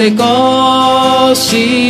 Pentecostes,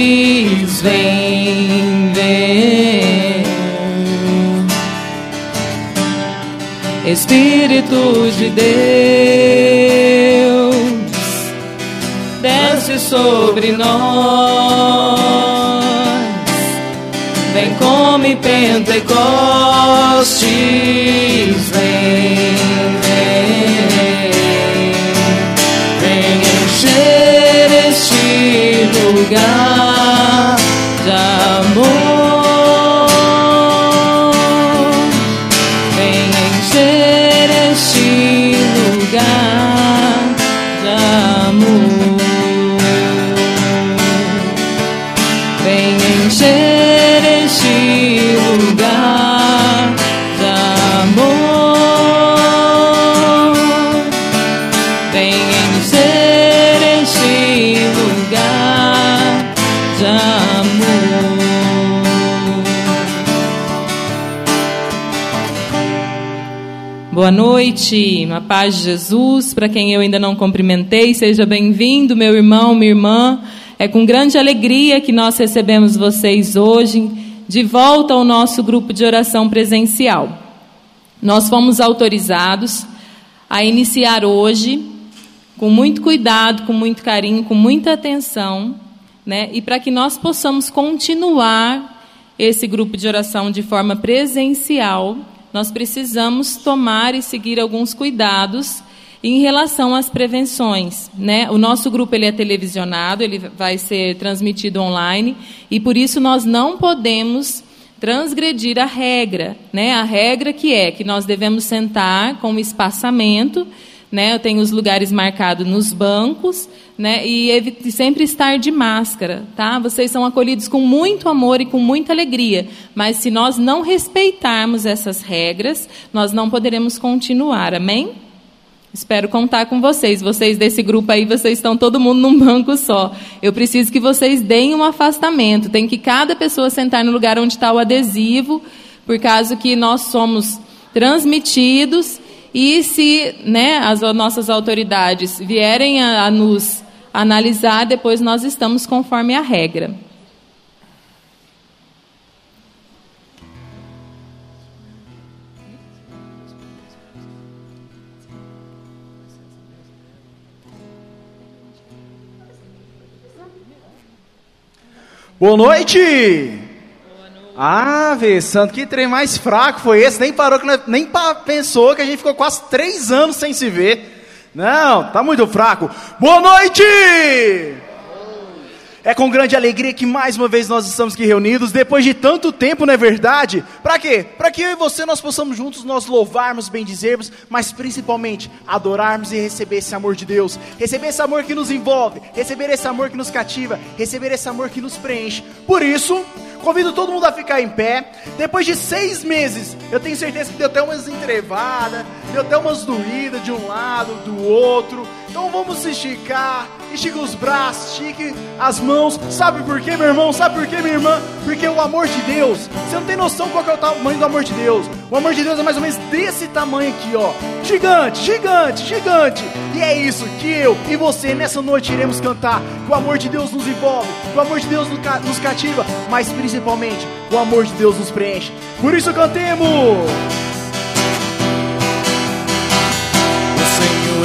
paz de Jesus. Para quem eu ainda não cumprimentei, seja bem-vindo, meu irmão, minha irmã. É com grande alegria que nós recebemos vocês hoje de volta ao nosso grupo de oração presencial. Nós fomos autorizados a iniciar hoje, com muito cuidado, com muito carinho, com muita atenção, né? E para que nós possamos continuar esse grupo de oração de forma presencial, nós precisamos tomar e seguir alguns cuidados em relação às prevenções, né? O nosso grupo ele é televisionado, ele vai ser transmitido online e por isso nós não podemos transgredir a regra, né? A regra que é que nós devemos sentar com espaçamento, né? Eu tenho os lugares marcados nos bancos, né? E sempre estar de máscara, tá? Vocês são acolhidos com muito amor e com muita alegria, mas se nós não respeitarmos essas regras, nós não poderemos continuar. Amém? Espero contar com vocês. Vocês desse grupo aí, vocês estão todo mundo num banco só. Eu preciso que vocês deem um afastamento. Tem que cada pessoa sentar no lugar onde está o adesivo, por causa que nós somos transmitidos e se né, as nossas autoridades vierem a, a nos analisar, depois nós estamos conforme a regra. Boa noite! Ah, vê, santo, que trem mais fraco foi esse? Nem parou, nem pensou que a gente ficou quase três anos sem se ver. Não, tá muito fraco. Boa noite! É com grande alegria que mais uma vez nós estamos aqui reunidos, depois de tanto tempo, não é verdade? Para quê? Para que eu e você nós possamos juntos nós louvarmos, bendizermos, mas principalmente adorarmos e receber esse amor de Deus, receber esse amor que nos envolve, receber esse amor que nos cativa, receber esse amor que nos preenche. Por isso, convido todo mundo a ficar em pé. Depois de seis meses, eu tenho certeza que deu até umas entrevadas, deu até umas doídas de um lado, do outro. Então vamos se esticar, estica os braços, estique as mãos. Sabe por quê, meu irmão? Sabe por quê, minha irmã? Porque o amor de Deus, você não tem noção qual é o tamanho do amor de Deus. O amor de Deus é mais ou menos desse tamanho aqui, ó. Gigante, gigante, gigante. E é isso que eu e você nessa noite iremos cantar. Que o amor de Deus nos envolve, que o amor de Deus nos cativa, mas principalmente o amor de Deus nos preenche. Por isso cantemos!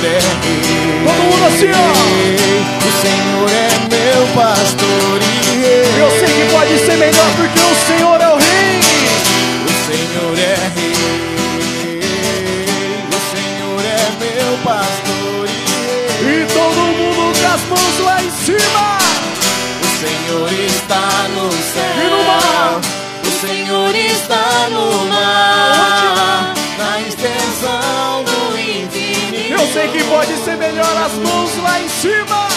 É rei. Todo mundo assim, ó. O Senhor é meu pastor e rei. Eu sei que pode ser melhor porque o Senhor é o Rei. O Senhor é rei. O Senhor é meu pastor e rei. E todo mundo com as mãos lá em cima. O Senhor está no céu. E no mar. O Senhor está no mar. Na sei que pode ser melhor as mãos lá em cima.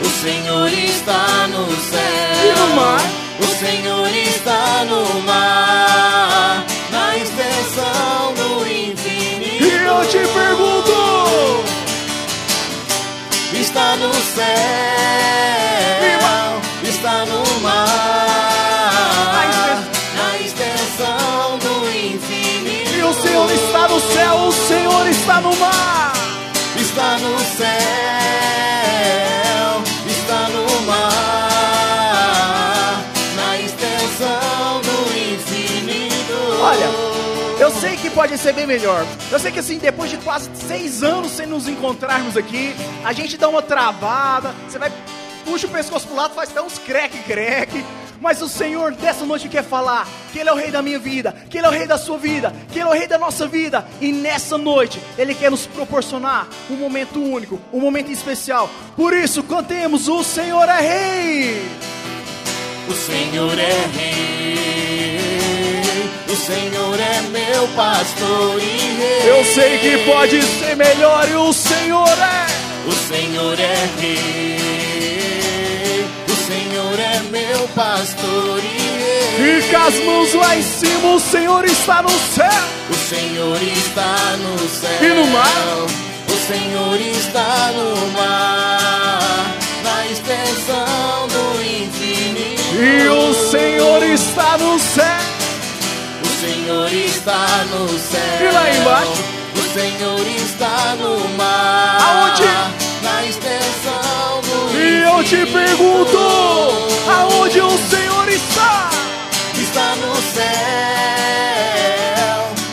O Senhor está no céu. E no mar. O Senhor está no mar. Na extensão do infinito. E eu te pergunto. Está no céu. Céu, está no mar, na extensão do infinito. Olha, eu sei que pode ser bem melhor. Eu sei que assim, depois de quase seis anos sem nos encontrarmos aqui, a gente dá uma travada, você vai, puxa o pescoço pro lado, faz até uns creque-creque. Mas o Senhor dessa noite quer falar que Ele é o Rei da minha vida, que Ele é o Rei da sua vida, que Ele é o Rei da nossa vida. E nessa noite Ele quer nos proporcionar um momento único, um momento especial. Por isso, cantemos: O Senhor é Rei. O Senhor é rei, o Senhor é meu pastor e rei. Eu sei que pode ser melhor e o Senhor é. O Senhor é rei, Senhor é meu pastor e rei. Fica as mãos lá em cima, o Senhor está no céu. O Senhor está no céu E no mar? O Senhor está no mar, na extensão do infinito. E o Senhor está no céu. O Senhor está no céu. E lá embaixo? O Senhor está no mar. Aonde? Na extensão eu te pergunto: aonde o Senhor está? Está no céu,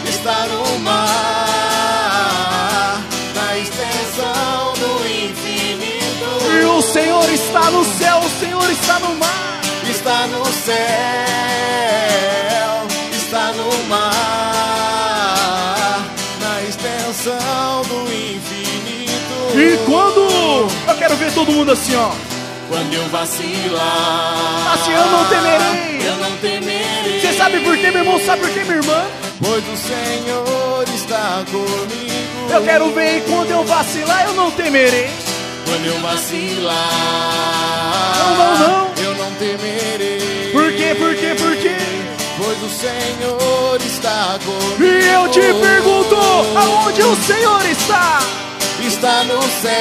está no mar, na extensão do infinito. E o Senhor está no céu, o Senhor está no mar. Está no céu, todo mundo assim, ó. Quando eu vacilar, Assim eu não temerei. Eu não temerei. Você sabe por quê, meu irmão? Sabe por quê, minha irmã? Pois o Senhor está comigo. Eu quero ver e quando eu vacilar, eu não temerei. Quando eu vacilar, Não, não, não. Eu não temerei. Por quê, por quê, por quê? Pois o Senhor está comigo. E eu te pergunto: aonde o Senhor está? Está no céu,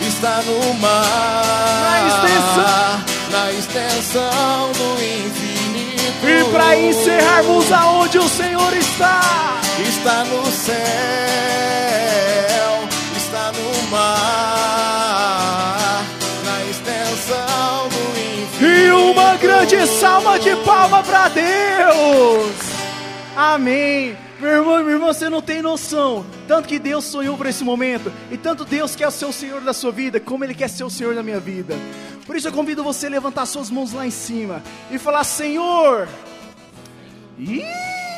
está no mar, Na extensão. na extensão do infinito. E para encerrarmos, aonde o Senhor está? Está no céu, está no mar, na extensão do infinito. E uma grande salva de palma para Deus. Amém. Meu irmão, meu irmão, você não tem noção. Tanto que Deus sonhou por esse momento. E tanto Deus quer ser o Senhor da sua vida, como Ele quer ser o Senhor da minha vida. Por isso eu convido você a levantar suas mãos lá em cima e falar: Senhor.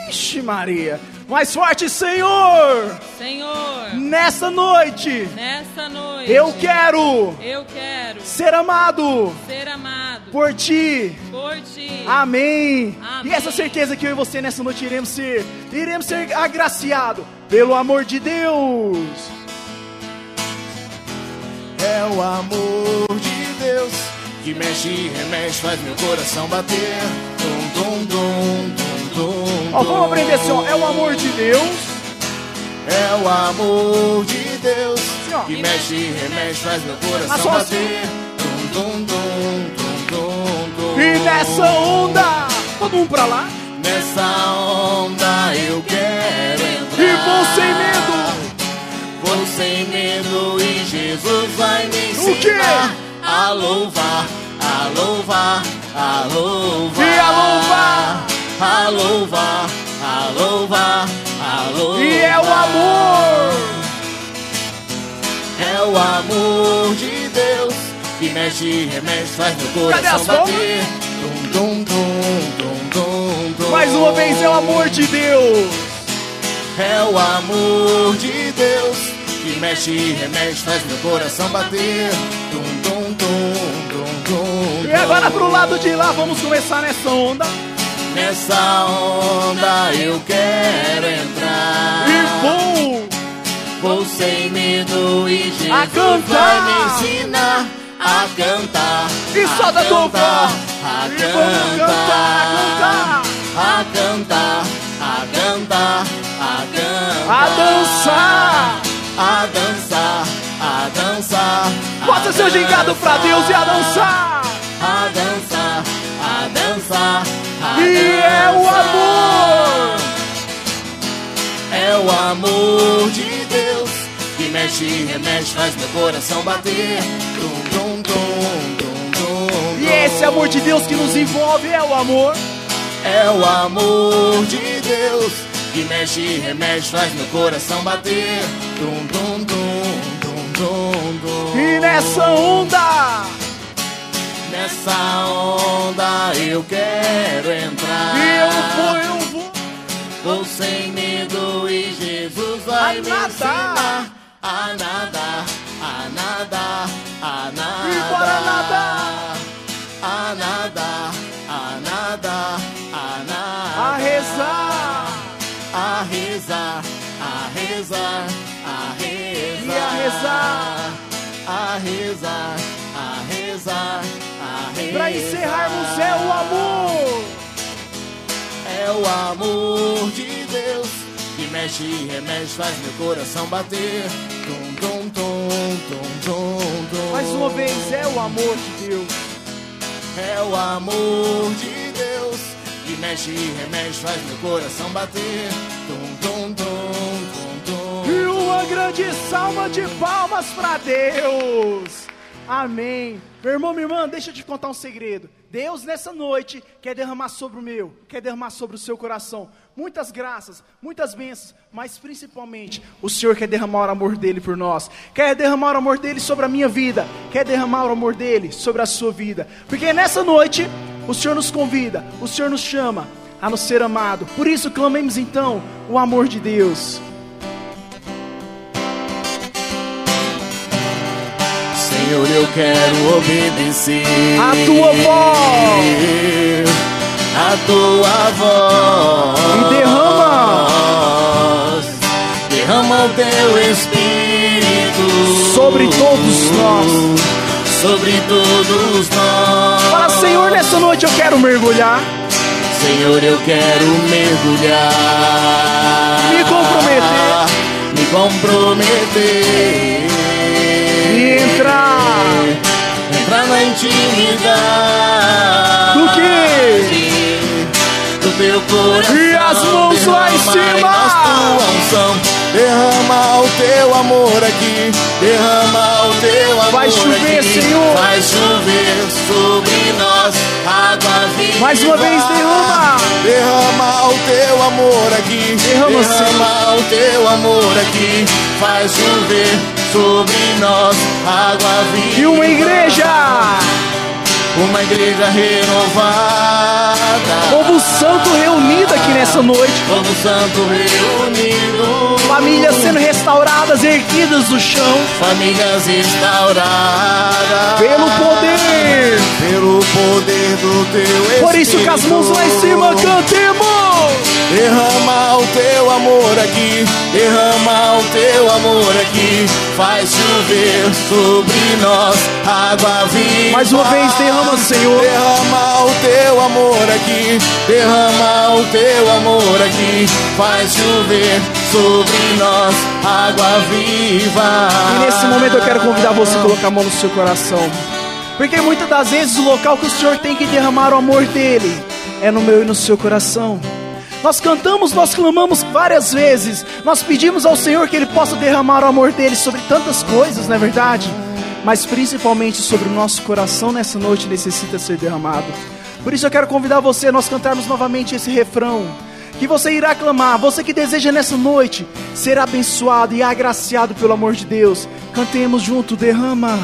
Ixi, Maria. Mais forte, Senhor. Senhor, Nessa noite, nessa noite eu quero eu quero ser amado ser amado por Ti. por ti. Amém. Amém. E essa certeza que eu e você nessa noite iremos ser, iremos ser agraciados pelo amor de Deus. É o amor de Deus que mexe e remexe, faz meu coração bater. Dum, dum, dum, dum, Ó, vamos aprender assim, ó. É o amor de Deus. É o amor de Deus ó. que mexe remexe, faz meu coração só bater. Dum, dum, dum, dum. E nessa onda, todo mundo pra lá. Nessa onda eu quero entrar. E vou sem medo. Vou sem medo e Jesus vai me ensinar a louvar, a louvar, a louvar. E a louvar. A louvar, a louvar, a louvar. E é o amor. É o amor de Deus que mexe e remexe, faz meu coração bater. Dum, dum, dum, dum. Mais uma vez é o amor de Deus. É o amor de Deus que mexe e remexe, faz meu coração bater. Dum, dum, dum, dum, dum, E agora pro lado de lá, vamos começar nessa onda. Nessa onda eu quero entrar. E vou. Vou sem medo e Jesus A cantar. vai me ensinar a cantar. E a solta a tua cantar, voz. A cantar. A cantar, a cantar, a cantar. A dançar. A dançar, a dançar. Bota seu gingado pra Deus e a dançar. A dançar, a dançar. E é o amor. É o mexe, remexe, faz meu coração bater. Tum, tum, tum, E esse amor de Deus que nos envolve é o amor. É o amor de Deus que mexe, remexe, faz meu coração bater. Tum, tum, tum, tum, tum, tum. E nessa onda, Nessa onda eu quero entrar. e eu vou, eu vou. Vou sem medo e Jesus vai A me nadar. ensinar a nadar, a nadar, a nadar. E bora nadar. A nadar, a nadar, a nadar. A rezar. a rezar, a rezar, a rezar. E a rezar. A rezar, a rezar, encerrarmos é o amor. É o amor de Deus que mexe e remexe, faz meu coração bater. Tum, tum, tum, tum, tum, tum. Mais uma vez é o amor de Deus. É o amor de Deus que mexe e remexe, faz meu coração bater. Tum, tum, tum, tum, tum. E uma grande salva de palmas para Deus. Amém. Meu irmão, minha irmã, deixa eu te contar um segredo. Deus nessa noite quer derramar sobre o meu, quer derramar sobre o seu coração muitas graças, muitas bênçãos, mas principalmente o Senhor quer derramar o amor dele por nós. Quer derramar o amor dele sobre a minha vida, quer derramar o amor dele sobre a sua vida. Porque nessa noite o Senhor nos convida, o Senhor nos chama a nos ser amado. Por isso clamemos então o amor de Deus. Senhor, eu quero obedecer A tua voz. A tua voz. E derrama. Derrama o teu Espírito Sobre todos nós. Sobre todos nós. Fala, Senhor, nessa noite eu quero mergulhar, Senhor, eu quero mergulhar. Me comprometer. Me comprometer. E entrar Entrar na intimidade do que? do teu coração. E as mãos lá em Derrama cima. Derrama o teu amor aqui. Derrama o teu amor Vai chover, aqui. Senhor. Vai chover sobre nós. Água viva. Mais uma vez, derrama. Derrama o teu amor aqui. Derrama, derrama o teu amor aqui. Faz chover sobre nós. Água viva. E uma igreja, Uma igreja renovada. povo santo reunido aqui nessa noite, Povo santo reunido. famílias sendo restauradas, erguidas do chão, Famílias restauradas. pelo poder. Pelo poder do teu Espírito. Por isso, com as mãos lá em cima, cantemos. Derrama o teu amor aqui, derrama o teu amor aqui, faz chover sobre nós água viva. Mais uma vez, derrama, Senhor. Derrama o teu amor aqui, derrama o teu amor aqui, faz chover sobre nós água viva. E nesse momento eu quero convidar você a colocar a mão no seu coração. Porque muitas das vezes o local que o Senhor tem que derramar o amor dele é no meu e no seu coração. Nós cantamos, nós clamamos várias vezes. Nós pedimos ao Senhor que Ele possa derramar o amor dele sobre tantas coisas, não é verdade? Mas principalmente sobre o nosso coração nessa noite necessita ser derramado. Por isso eu quero convidar você a nós cantarmos novamente esse refrão. Que você irá clamar, você que deseja nessa noite ser abençoado e agraciado pelo amor de Deus. Cantemos junto, derrama.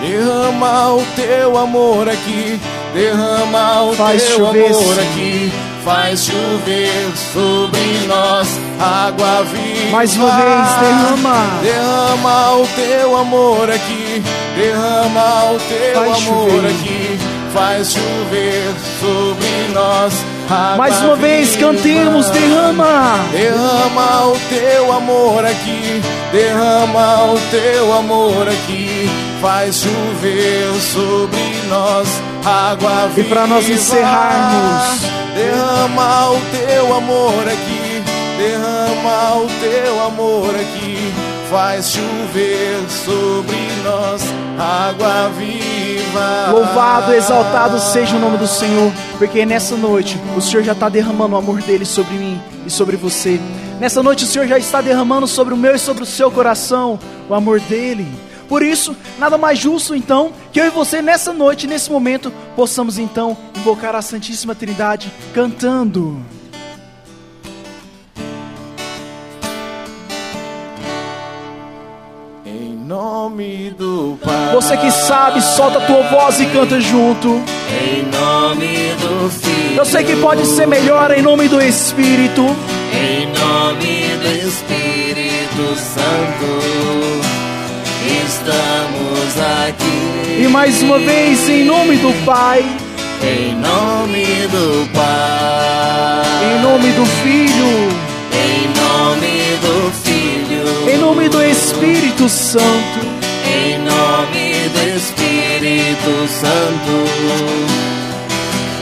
Derrama o teu amor aqui, derrama o Faz teu chover, amor aqui, faz chover sobre nós água viva. Mais uma vez, derrama. Derrama o teu amor aqui, derrama o teu Faz amor chover. aqui, faz chover sobre nós água Mais uma vez, viva. cantemos, derrama. Derrama o teu amor aqui, derrama o teu amor aqui, faz chover sobre nós água E viva. pra nós encerrarmos. derrama o teu amor aqui, derrama o teu amor aqui, faz chover sobre nós água viva. Louvado, exaltado seja o nome do Senhor, porque nessa noite o Senhor já está derramando o amor dele sobre mim e sobre você. Nessa noite o Senhor já está derramando sobre o meu e sobre o seu coração o amor dele. Por isso, nada mais justo então que eu e você nessa noite, nesse momento, possamos então invocar a Santíssima Trindade cantando. Em nome do Pai. Você que sabe, solta a tua voz e canta junto. Em nome do Filho. Eu sei que pode ser melhor em nome do Espírito. Em nome do Espírito Santo. Estamos aqui. E mais uma vez, em nome do Pai, Em nome do Pai. em nome do Filho, Em nome do Filho. em nome do Espírito Santo. Em nome do Espírito Santo,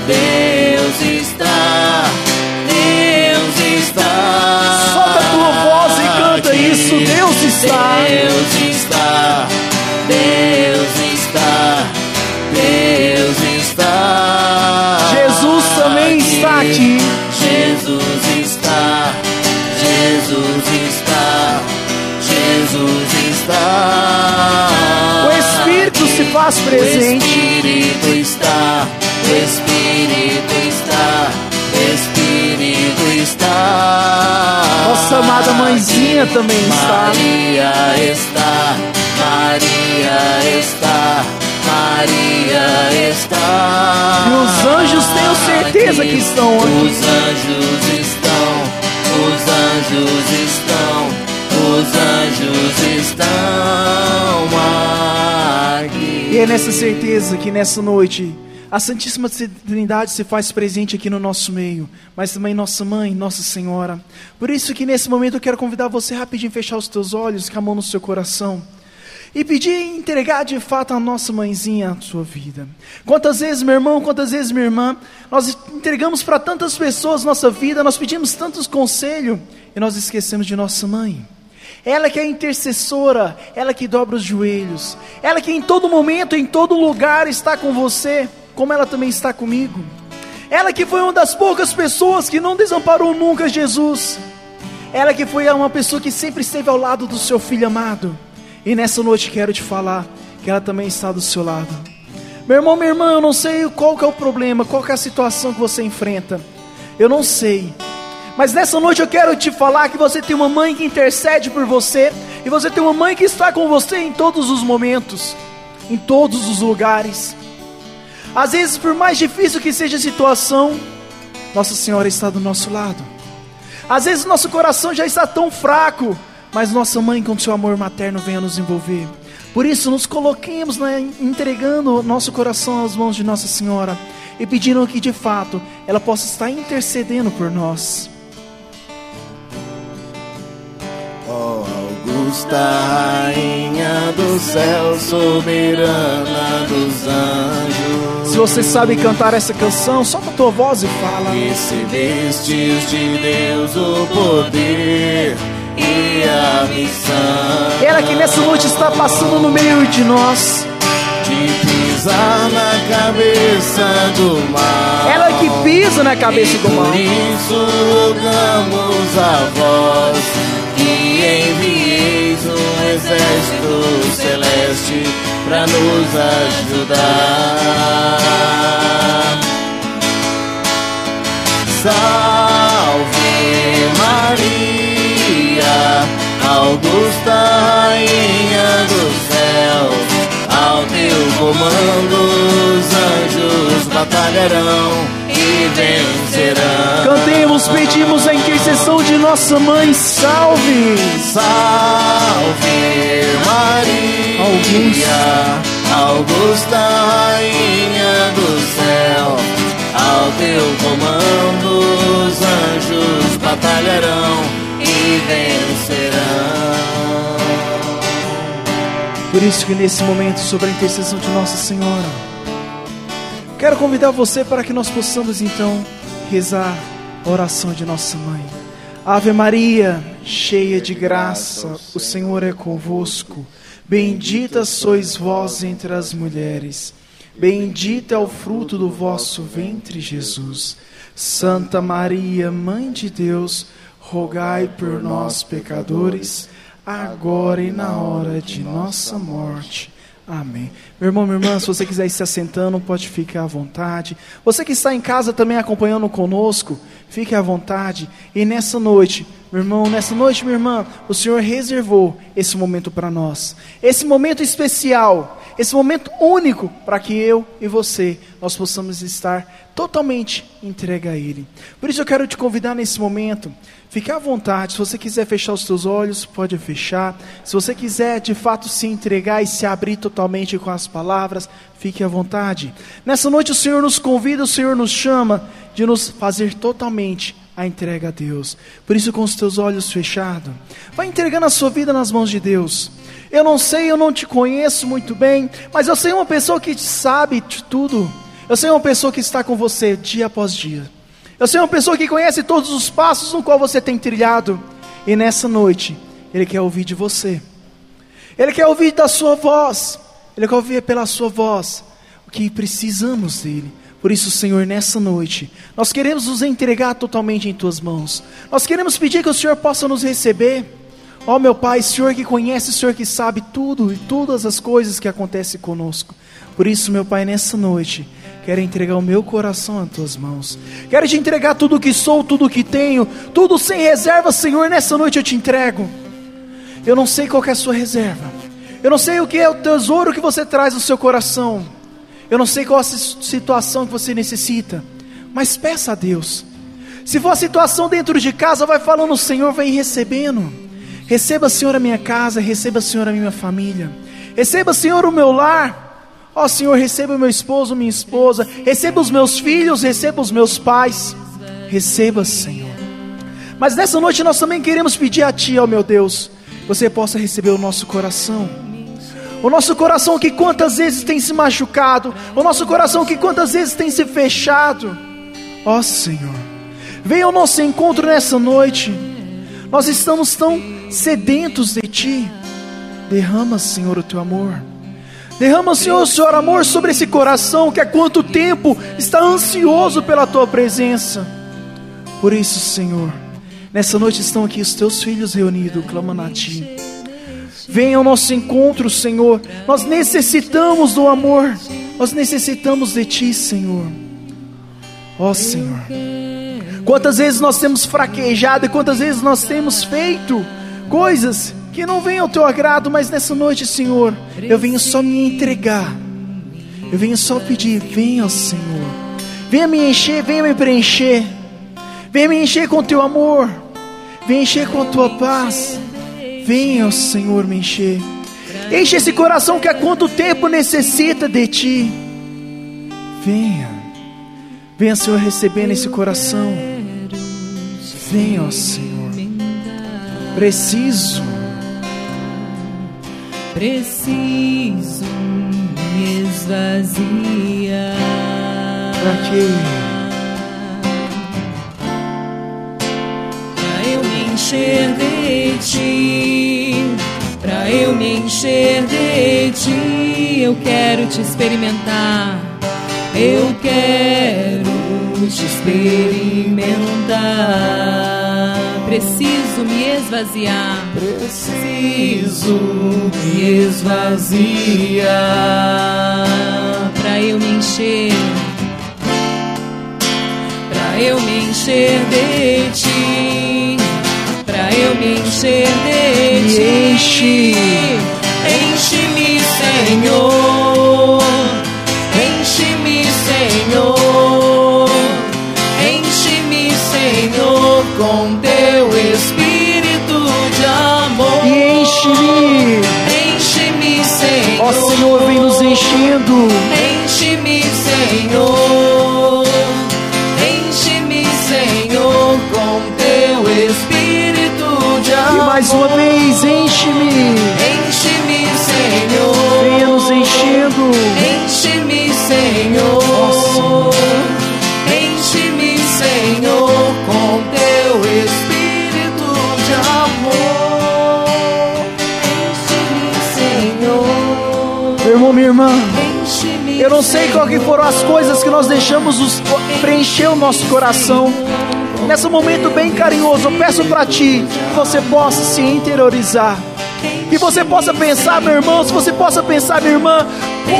Deus está, Deus está. Solta a tua voz e canta aqui. isso, Deus está. Deus está, Faz O presente. Espírito está, o Espírito está, o Espírito está. Nossa amada mãezinha também está. Maria está, Maria está, Maria está. E os anjos tenho certeza que estão aqui. Os anjos estão, os anjos estão, os anjos estão aqui. E é nessa certeza que nessa noite a Santíssima Trindade se faz presente aqui no nosso meio, mas também nossa mãe, Nossa Senhora. Por isso que nesse momento eu quero convidar você rapidinho a fechar os teus olhos, com a mão no seu coração. E pedir entregar de fato a nossa mãezinha a sua vida. Quantas vezes, meu irmão, quantas vezes, minha irmã, nós entregamos para tantas pessoas nossa vida, nós pedimos tantos conselhos e nós esquecemos de nossa mãe. Ela que é intercessora, ela que dobra os joelhos, ela que em todo momento, em todo lugar está com você, como ela também está comigo. Ela que foi uma das poucas pessoas que não desamparou nunca Jesus. Ela que foi uma pessoa que sempre esteve ao lado do seu filho amado. E nessa noite quero te falar que ela também está do seu lado. Meu irmão, minha irmã, eu não sei qual que é o problema, qual que é a situação que você enfrenta. Eu não sei. Mas nessa noite eu quero te falar que você tem uma mãe que intercede por você e você tem uma mãe que está com você em todos os momentos, em todos os lugares. Às vezes, por mais difícil que seja a situação, Nossa Senhora está do nosso lado. Às vezes nosso coração já está tão fraco, mas nossa mãe com seu amor materno vem a nos envolver. Por isso, nos coloquemos né, entregando nosso coração às mãos de Nossa Senhora e pedindo que de fato ela possa estar intercedendo por nós. Augusta, Rainha do céu, soberana dos anjos. Se você sabe cantar essa canção, solta a tua voz e fala. Recebestes de Deus o poder e a missão Ela que nessa noite está passando no meio de nós. de pisar na cabeça do mar. Ela que pisa na cabeça do mal. Por isso rogamos a vós que um exército celeste para nos ajudar. Salve Maria, Augusta Rainha do céu, ao teu comando os anjos batalharão vencerão. Cantemos, pedimos a intercessão de nossa mãe. Salve! Salve Maria, Augusta. Augusta Rainha do céu, ao teu comando os anjos batalharão e vencerão. Por isso que nesse momento, sobre a intercessão de Nossa Senhora, quero convidar você para que nós possamos então rezar a oração de nossa mãe. Ave Maria, cheia de graça, o Senhor é convosco. Bendita sois vós entre as mulheres. Bendito é o fruto do vosso ventre, Jesus. Santa Maria, Mãe de Deus, rogai por nós, pecadores, agora e na hora de nossa morte. Amém. Meu irmão, minha irmã, se você quiser ir se assentando, pode ficar à vontade. Você que está em casa também acompanhando conosco, fique à vontade. E nessa noite, meu irmão, nessa noite, minha irmã, o Senhor reservou esse momento para nós. Esse momento especial, esse momento único para que eu e você nós possamos estar totalmente entregue a Ele. Por isso eu quero te convidar nesse momento, fique à vontade. Se você quiser fechar os seus olhos, pode fechar. Se você quiser de fato se entregar e se abrir totalmente com as palavras, fique à vontade. Nessa noite o Senhor nos convida, o Senhor nos chama de nos fazer totalmente a entrega a Deus. Por isso, com os teus olhos fechados, vai entregando a sua vida nas mãos de Deus. Eu não sei, eu não te conheço muito bem, mas eu sei uma pessoa que sabe de tudo. Eu sei uma pessoa que está com você dia após dia. Eu sei uma pessoa que conhece todos os passos no qual você tem trilhado. E nessa noite, Ele quer ouvir de você. Ele quer ouvir da sua voz. Ele quer ouvir pela sua voz o que precisamos dele. Por isso, Senhor, nessa noite, nós queremos nos entregar totalmente em tuas mãos. Nós queremos pedir que o Senhor possa nos receber. Ó oh, meu Pai, Senhor que conhece, Senhor que sabe tudo e todas as coisas que acontecem conosco. Por isso, meu Pai, nessa noite, quero entregar o meu coração às tuas mãos. Quero te entregar tudo o que sou, tudo o que tenho, tudo sem reserva, Senhor. Nessa noite eu te entrego. Eu não sei qual é a sua reserva. Eu não sei o que é o tesouro que você traz no seu coração. Eu não sei qual a situação que você necessita, mas peça a Deus. Se for a situação dentro de casa, vai falando, Senhor, vem recebendo. Receba, Senhor, a minha casa, receba, Senhor, a minha família. Receba, Senhor, o meu lar. Ó Senhor, receba o meu esposo, minha esposa. Receba os meus filhos, receba os meus pais. Receba, Senhor. Mas nessa noite nós também queremos pedir a Ti, ó meu Deus, você possa receber o nosso coração o nosso coração que quantas vezes tem se machucado, o nosso coração que quantas vezes tem se fechado. Ó oh, Senhor, venha ao nosso encontro nessa noite. Nós estamos tão sedentos de Ti. Derrama, Senhor, o Teu amor. Derrama, Senhor, o Senhor amor sobre esse coração que há quanto tempo está ansioso pela Tua presença. Por isso, Senhor, nessa noite estão aqui os Teus filhos reunidos, clamando a Ti. Venha ao nosso encontro, Senhor. Nós necessitamos do amor. Nós necessitamos de Ti, Senhor. Ó oh, Senhor. Quantas vezes nós temos fraquejado e quantas vezes nós temos feito coisas que não vêm ao Teu agrado, mas nessa noite, Senhor, eu venho só me entregar. Eu venho só pedir, venha, Senhor. Venha me encher, venha me preencher. Venha me encher com Teu amor. Venha encher com a Tua paz. Venha, Senhor, me encher. Enche esse coração que há quanto tempo necessita de Ti. Venha. Venha, Senhor, recebendo esse coração. Venha, ó Senhor. Preciso. Preciso me esvaziar. Para quê? Para eu me encher de Ti. Eu me encher de Ti. Eu quero te experimentar. Eu quero te experimentar. Preciso me esvaziar. Preciso me esvaziar. Pra eu me encher. Pra eu me encher de ti. Eu me encher de ti. Enche. Enche-me, Senhor. Enche-me, Senhor. Enche-me, Senhor, com teu espírito de amor. Enche-me. Enche-me, Senhor. Ó Senhor, vem nos enchendo. Enche-me, Senhor. Sei qual que foram as coisas que nós deixamos os, preencher o nosso coração. Nesse momento bem carinhoso, eu peço para ti que você possa se interiorizar. Que você possa pensar, meu irmão, se você possa pensar, minha irmã,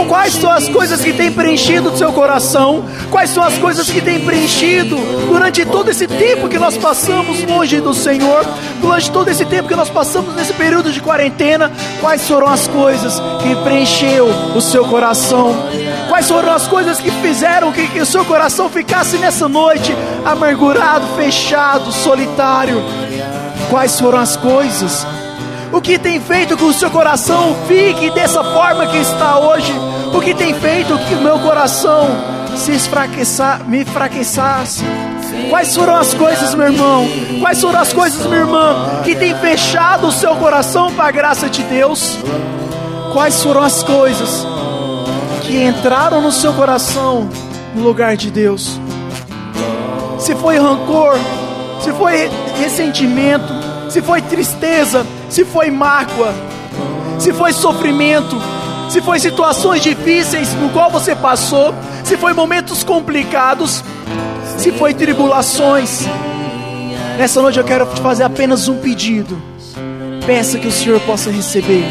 quais são as coisas que têm preenchido o seu coração? Quais são as coisas que têm preenchido durante todo esse tempo que nós passamos longe do Senhor? Durante todo esse tempo que nós passamos nesse período de quarentena, quais foram as coisas que preencheu o seu coração? Quais foram as coisas que fizeram que, que o seu coração ficasse nessa noite amargurado, fechado, solitário? Quais foram as coisas? O que tem feito que o seu coração fique dessa forma que está hoje? O que tem feito que o meu coração se esfraqueçar, me enfraqueçasse? Quais foram as coisas, meu irmão? Quais foram as coisas, minha irmã, que tem fechado o seu coração para a graça de Deus? Quais foram as coisas que entraram no seu coração no lugar de Deus? Se foi rancor, se foi ressentimento, se foi tristeza, se foi mágoa, se foi sofrimento, se foi situações difíceis no qual você passou, se foi momentos complicados, se foi tribulações. Nessa noite eu quero te fazer apenas um pedido. Peça que o Senhor possa receber.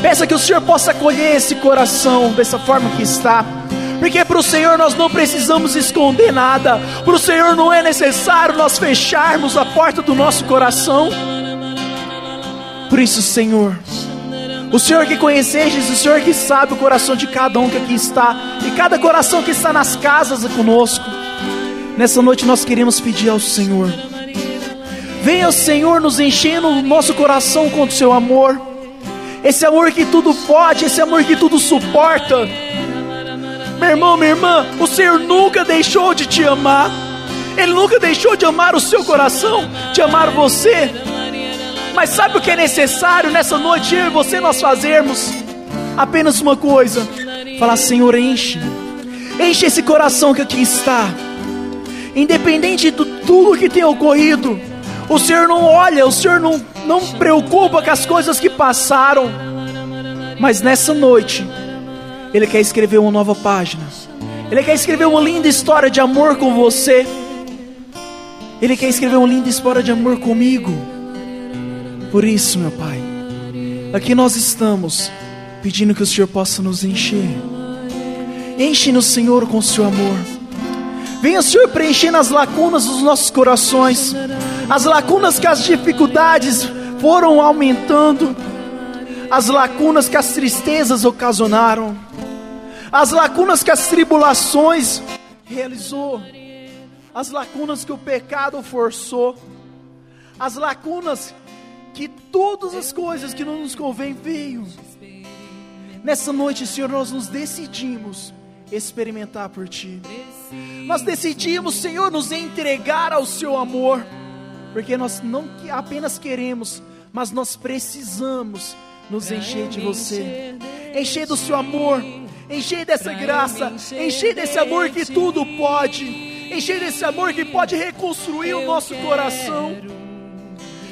Peça que o Senhor possa acolher esse coração dessa forma que está. Porque para o Senhor nós não precisamos esconder nada. Para o Senhor não é necessário nós fecharmos a porta do nosso coração. Por isso, Senhor, o Senhor que conheceis, o Senhor que sabe o coração de cada um que aqui está, e cada coração que está nas casas conosco, nessa noite nós queremos pedir ao Senhor. Venha, Senhor, nos enchendo o nosso coração com o seu amor, esse amor que tudo pode, esse amor que tudo suporta. Meu irmão, minha irmã, o Senhor nunca deixou de te amar, Ele nunca deixou de amar o seu coração, de amar você. Mas sabe o que é necessário nessa noite eu e você nós fazermos? Apenas uma coisa: falar, Senhor, enche, enche esse coração que aqui está. Independente de tudo que tem ocorrido, o Senhor não olha, o Senhor não, não preocupa com as coisas que passaram. Mas nessa noite, Ele quer escrever uma nova página. Ele quer escrever uma linda história de amor com você. Ele quer escrever uma linda história de amor comigo. Por isso, meu Pai, aqui nós estamos pedindo que o Senhor possa nos encher. Enche-nos, Senhor, com o seu amor. Venha, Senhor, preenchendo as lacunas dos nossos corações, as lacunas que as dificuldades foram aumentando, as lacunas que as tristezas ocasionaram, as lacunas que as tribulações realizou, as lacunas que o pecado forçou, as lacunas que todas as coisas que não nos convém veio. Nessa noite, Senhor, nós nos decidimos experimentar por Ti. Nós decidimos, Senhor, nos entregar ao Seu amor, porque nós não apenas queremos, mas nós precisamos nos encher de Você, encher do Seu amor, encher dessa graça, encher desse amor que tudo pode, encher desse amor que pode reconstruir o nosso coração.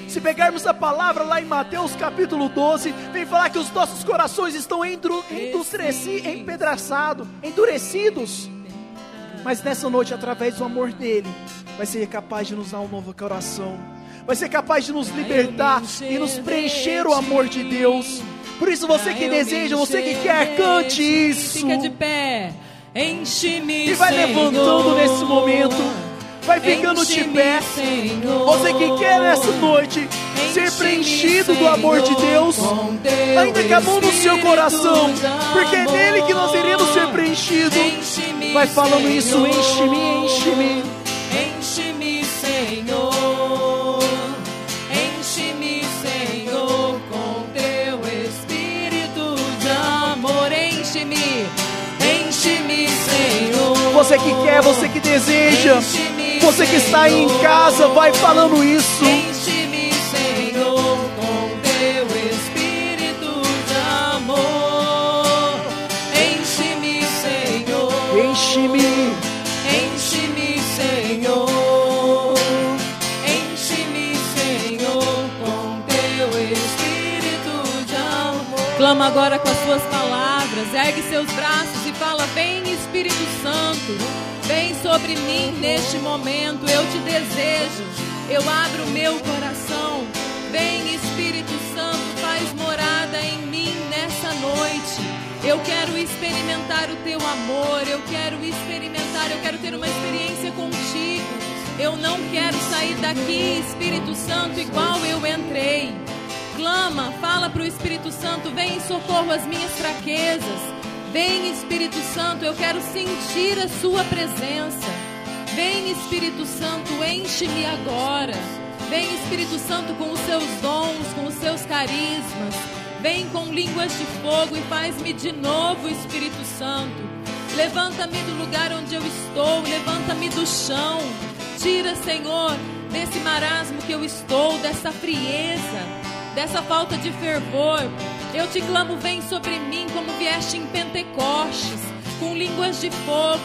Se pegarmos a palavra lá em Mateus capítulo 12, vem falar que os nossos corações estão empedraçados, endurecidos. Mas nessa noite, através do amor dele, vai ser capaz de nos dar um novo coração, vai ser capaz de nos libertar e nos preencher o amor de Deus. Por isso, você que deseja, você que quer, cante isso. Fica de pé, enche-me. E vai levantando nesse momento vai ficando de pé. Você que quer nessa noite ser preenchido do amor de Deus, ainda que a mão no seu coração, porque é nele que nós iremos ser preenchidos. Vai falando isso, enche-me, enche-me. Enche-me, Você que quer, você que deseja. Você que está aí em casa, vai falando isso. Enche-me, Senhor, com teu espírito de amor. Enche-me, Senhor. Enche-me. Senhor. Enche-me, Senhor, com teu espírito de amor. Clama agora com as suas palavras. Ergue seus braços e fala: Vem Espírito Santo, vem sobre mim neste momento. Eu te desejo, eu abro meu coração. Vem Espírito Santo, faz morada em mim nessa noite. Eu quero experimentar o teu amor, eu quero experimentar, eu quero ter uma experiência contigo. Eu não quero sair daqui, Espírito Santo, igual eu entrei. Clama, fala para o Espírito Santo: vem em socorro às minhas fraquezas. Vem, Espírito Santo, eu quero sentir a Sua presença. Vem, Espírito Santo, enche-me agora. Vem, Espírito Santo, com os seus dons, com os seus carismas. Vem com línguas de fogo e faz-me de novo, Espírito Santo. Levanta-me do lugar onde eu estou, levanta-me do chão. Tira, Senhor, desse marasmo que eu estou, dessa frieza, dessa falta de fervor. Eu te clamo, vem sobre mim como vieste em Pentecostes, com línguas de fogo.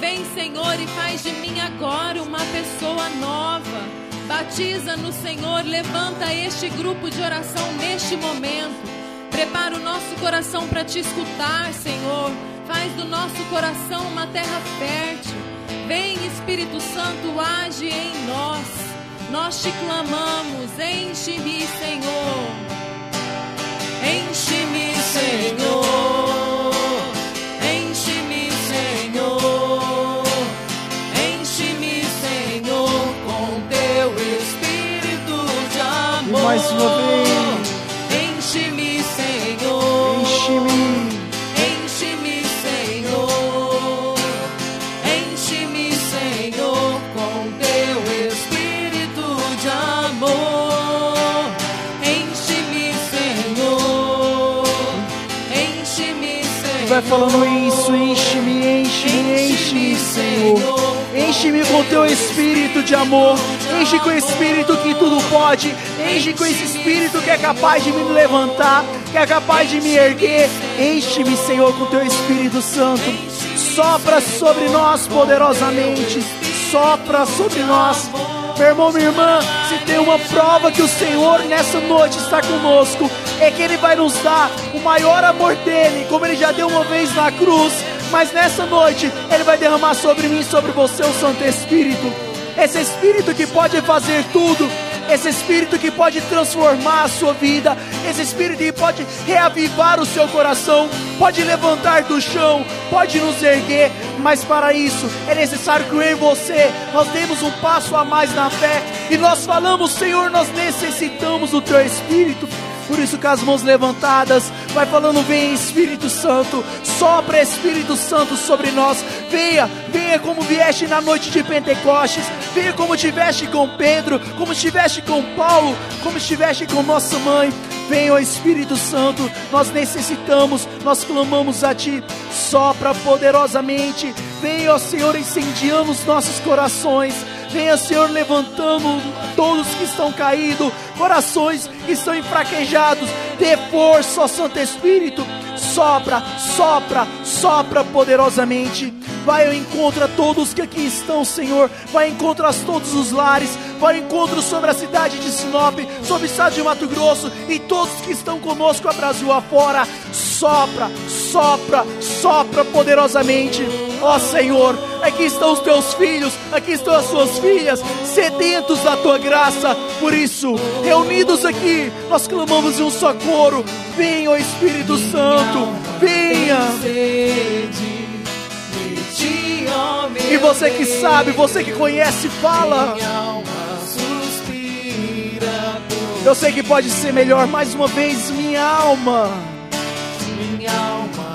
Vem, Senhor, e faz de mim agora uma pessoa nova. Batiza no Senhor, levanta este grupo de oração neste momento. Prepara o nosso coração para te escutar, Senhor. Faz do nosso coração uma terra fértil. Vem, Espírito Santo, age em nós. Nós te clamamos, enche-me, Senhor. Enche-me, Senhor. Enche-me, Senhor. Enche-me, Senhor, com teu espírito de amor. E mais uma vez. Falando isso, enche-me, enche-me, enche-me, Senhor. Enche-me com teu espírito de amor. Enche com o espírito que tudo pode. Enche com esse espírito que é capaz de me levantar, que é capaz de me erguer. Enche-me, Senhor, com teu Espírito Santo. Sopra sobre nós poderosamente. Sopra sobre nós. Meu irmão, minha irmã, se tem uma prova que o Senhor nessa noite está conosco, é que Ele vai nos dar o maior amor dele, como Ele já deu uma vez na cruz. Mas nessa noite, Ele vai derramar sobre mim e sobre você o Santo Espírito. Esse Espírito que pode fazer tudo, esse Espírito que pode transformar a sua vida, esse Espírito que pode reavivar o seu coração, pode levantar do chão, pode nos erguer, mas para isso é necessário que eu e você nós demos um passo a mais na fé e nós falamos, Senhor, nós necessitamos do Teu Espírito. Por isso, com as mãos levantadas, vai falando: Vem Espírito Santo, sopra Espírito Santo sobre nós. Venha, venha como vieste na noite de Pentecostes. Venha como estiveste com Pedro, como estiveste com Paulo, como estiveste com nossa mãe. Venha, Espírito Santo, nós necessitamos, nós clamamos a Ti. Sopra poderosamente. Venha, ó Senhor, incendiando os nossos corações. Venha, Senhor, levantando todos que estão caídos, corações que estão enfraquejados. Dê força, ó Santo Espírito. Sopra, sopra, sopra poderosamente. Vai ao encontro a todos que aqui estão, Senhor. Vai ao encontro a todos os lares. Vai ao encontro sobre a cidade de Sinop, sobre o estado de Mato Grosso e todos que estão conosco a Brasil afora. Sopra, sopra, sopra poderosamente. Ó Senhor, aqui estão os teus filhos, aqui estão as suas filhas, sedentos da tua graça. Por isso, reunidos aqui, nós clamamos em um só coro: Venha, ó Espírito Santo, venha. E você que sabe, você que conhece, fala. Eu sei que pode ser melhor mais uma vez, minha alma. Minha alma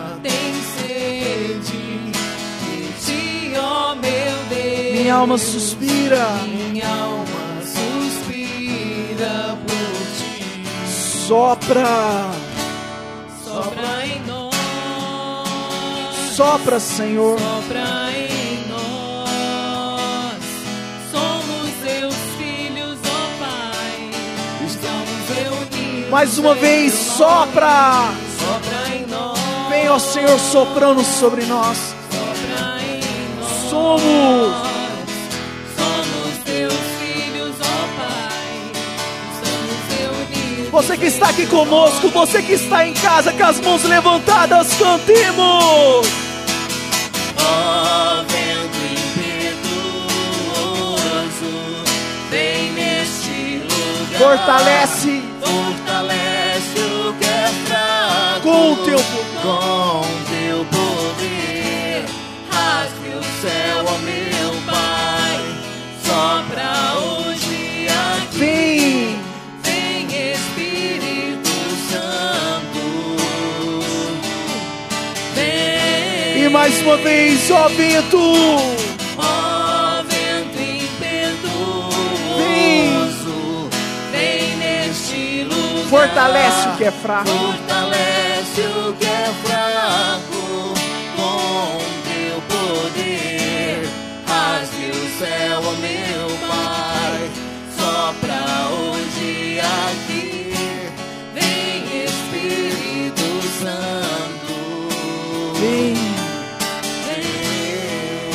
ó meu Deus. Minha alma suspira. Minha alma suspira por ti. Sopra, Sopra em nós. sopra, Senhor. Sopra em nós. Somos teus filhos, ó Pai. Estamos reunidos. Mais uma vez, sopra. Sopra em nós. Vem, ó Senhor, soprando sobre nós. Somos. Somos teus filhos, ó Pai. Você que está aqui conosco, você que está em casa com as mãos levantadas, cantemos. Ó vento impetuoso, vem neste lugar. Fortalece Fortalece o que é fraco. com o teu poder, uma vez, ó vento. Ó vento impetuoso, vem neste lugar. Fortalece o que é fraco. Fortalece o que é fraco com teu poder. Rasgue o céu, ó meu Pai. Sopra hoje aqui.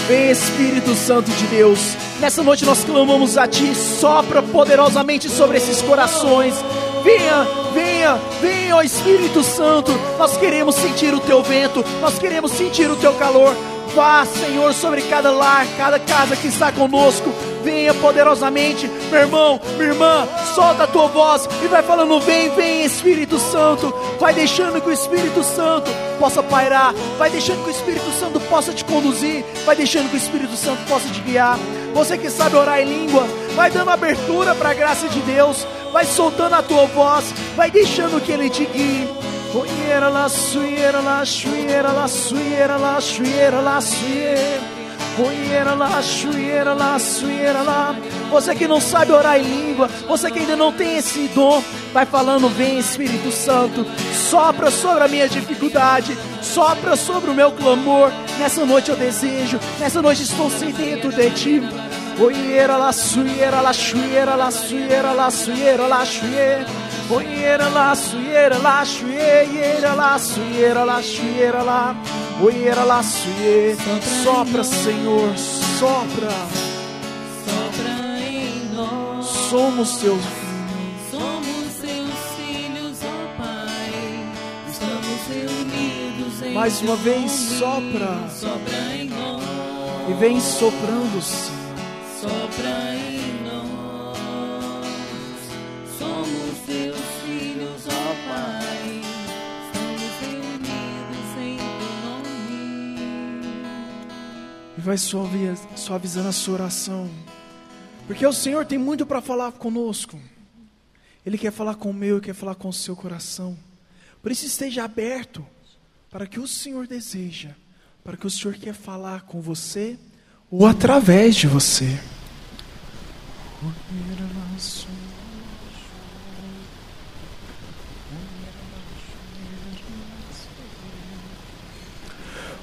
Vem. Espírito Santo de Deus. Nessa noite nós clamamos a Ti, sopra poderosamente sobre esses corações. Venha, venha, venha, ó Espírito Santo. Nós queremos sentir o Teu vento, nós queremos sentir o Teu calor. Vá, Senhor, sobre cada lar, cada casa que está conosco. Venha poderosamente, meu irmão, minha irmã, solta a tua voz e vai falando: Vem, vem, Espírito Santo. Vai deixando que o Espírito Santo possa pairar, vai deixando que o Espírito Santo possa te conduzir, vai deixando que o Espírito Santo possa te guiar. Você que sabe orar em língua, vai dando abertura para a graça de Deus, vai soltando a tua voz, vai deixando que Ele te guie. Oiera la suiera la suiera la suiera la suiera la suiera. Oiera la suiera la suiera la. Você que não sabe orar em língua, você que ainda não tem esse dom, vai falando, vem Espírito Santo, sopra sobre a minha dificuldade, sopra sobre o meu clamor. Nessa noite eu desejo, nessa noite estou sedento de ti. Oiera la suiera la suiera la suiera la suiera la suiera. Oiera la suiera la suiera la suiera la suiera la. Oiera la suiera. Sopra, Senhor, sopra. Sopra em nós. Somos teus Somos seus filhos, ó Pai. Estamos reunidos em Mais uma vez, sopra. Sopra em nós. e vem soprando-se. Sopra em nós. E vai suavi- suavizando a sua oração. Porque o Senhor tem muito para falar conosco. Ele quer falar com o meu, quer falar com o seu coração. Por isso esteja aberto para que o Senhor deseja, para que o Senhor quer falar com você ou através de você.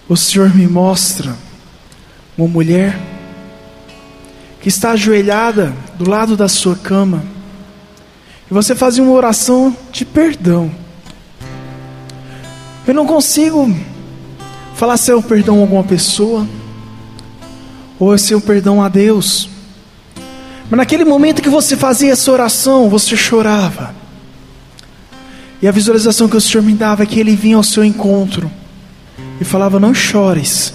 O Senhor me mostra uma mulher que está ajoelhada do lado da sua cama e você fazia uma oração de perdão. Eu não consigo falar se é um perdão a alguma pessoa ou se é um perdão a Deus. Mas naquele momento que você fazia essa oração, você chorava. E a visualização que o Senhor me dava é que Ele vinha ao seu encontro e falava: Não chores,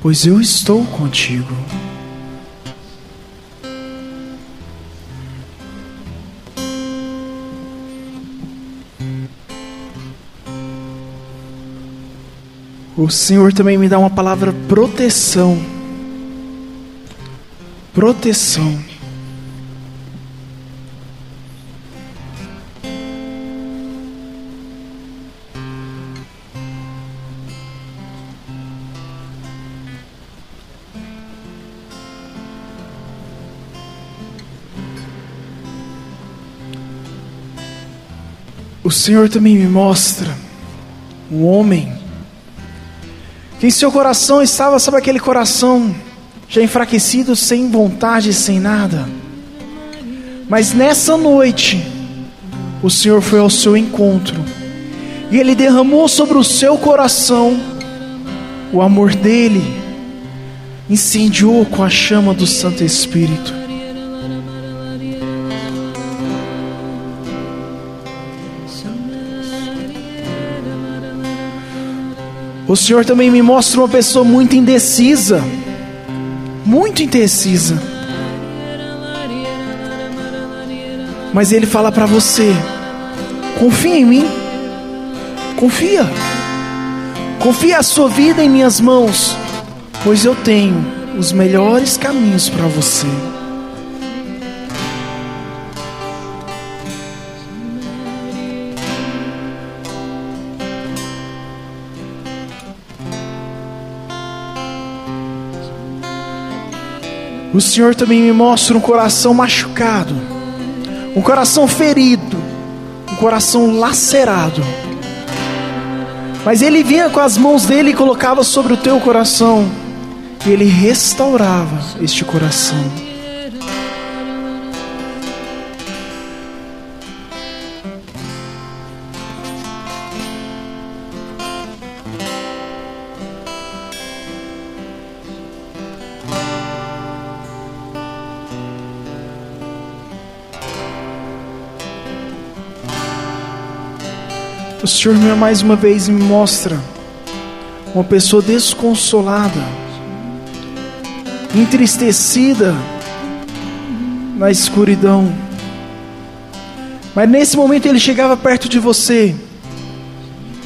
pois eu estou contigo. O Senhor também me dá uma palavra proteção. Proteção. O Senhor também me mostra um homem que em seu coração estava, sabe aquele coração já enfraquecido, sem vontade, sem nada. Mas nessa noite, o Senhor foi ao seu encontro e ele derramou sobre o seu coração o amor dele, incendiou com a chama do Santo Espírito. O Senhor também me mostra uma pessoa muito indecisa. Muito indecisa. Mas Ele fala para você: confia em mim. Confia. Confia a sua vida em minhas mãos, pois eu tenho os melhores caminhos para você. O Senhor também me mostra um coração machucado, um coração ferido, um coração lacerado. Mas Ele vinha com as mãos dele e colocava sobre o teu coração, e Ele restaurava este coração. Senhor mais uma vez me mostra uma pessoa desconsolada, entristecida na escuridão. Mas nesse momento ele chegava perto de você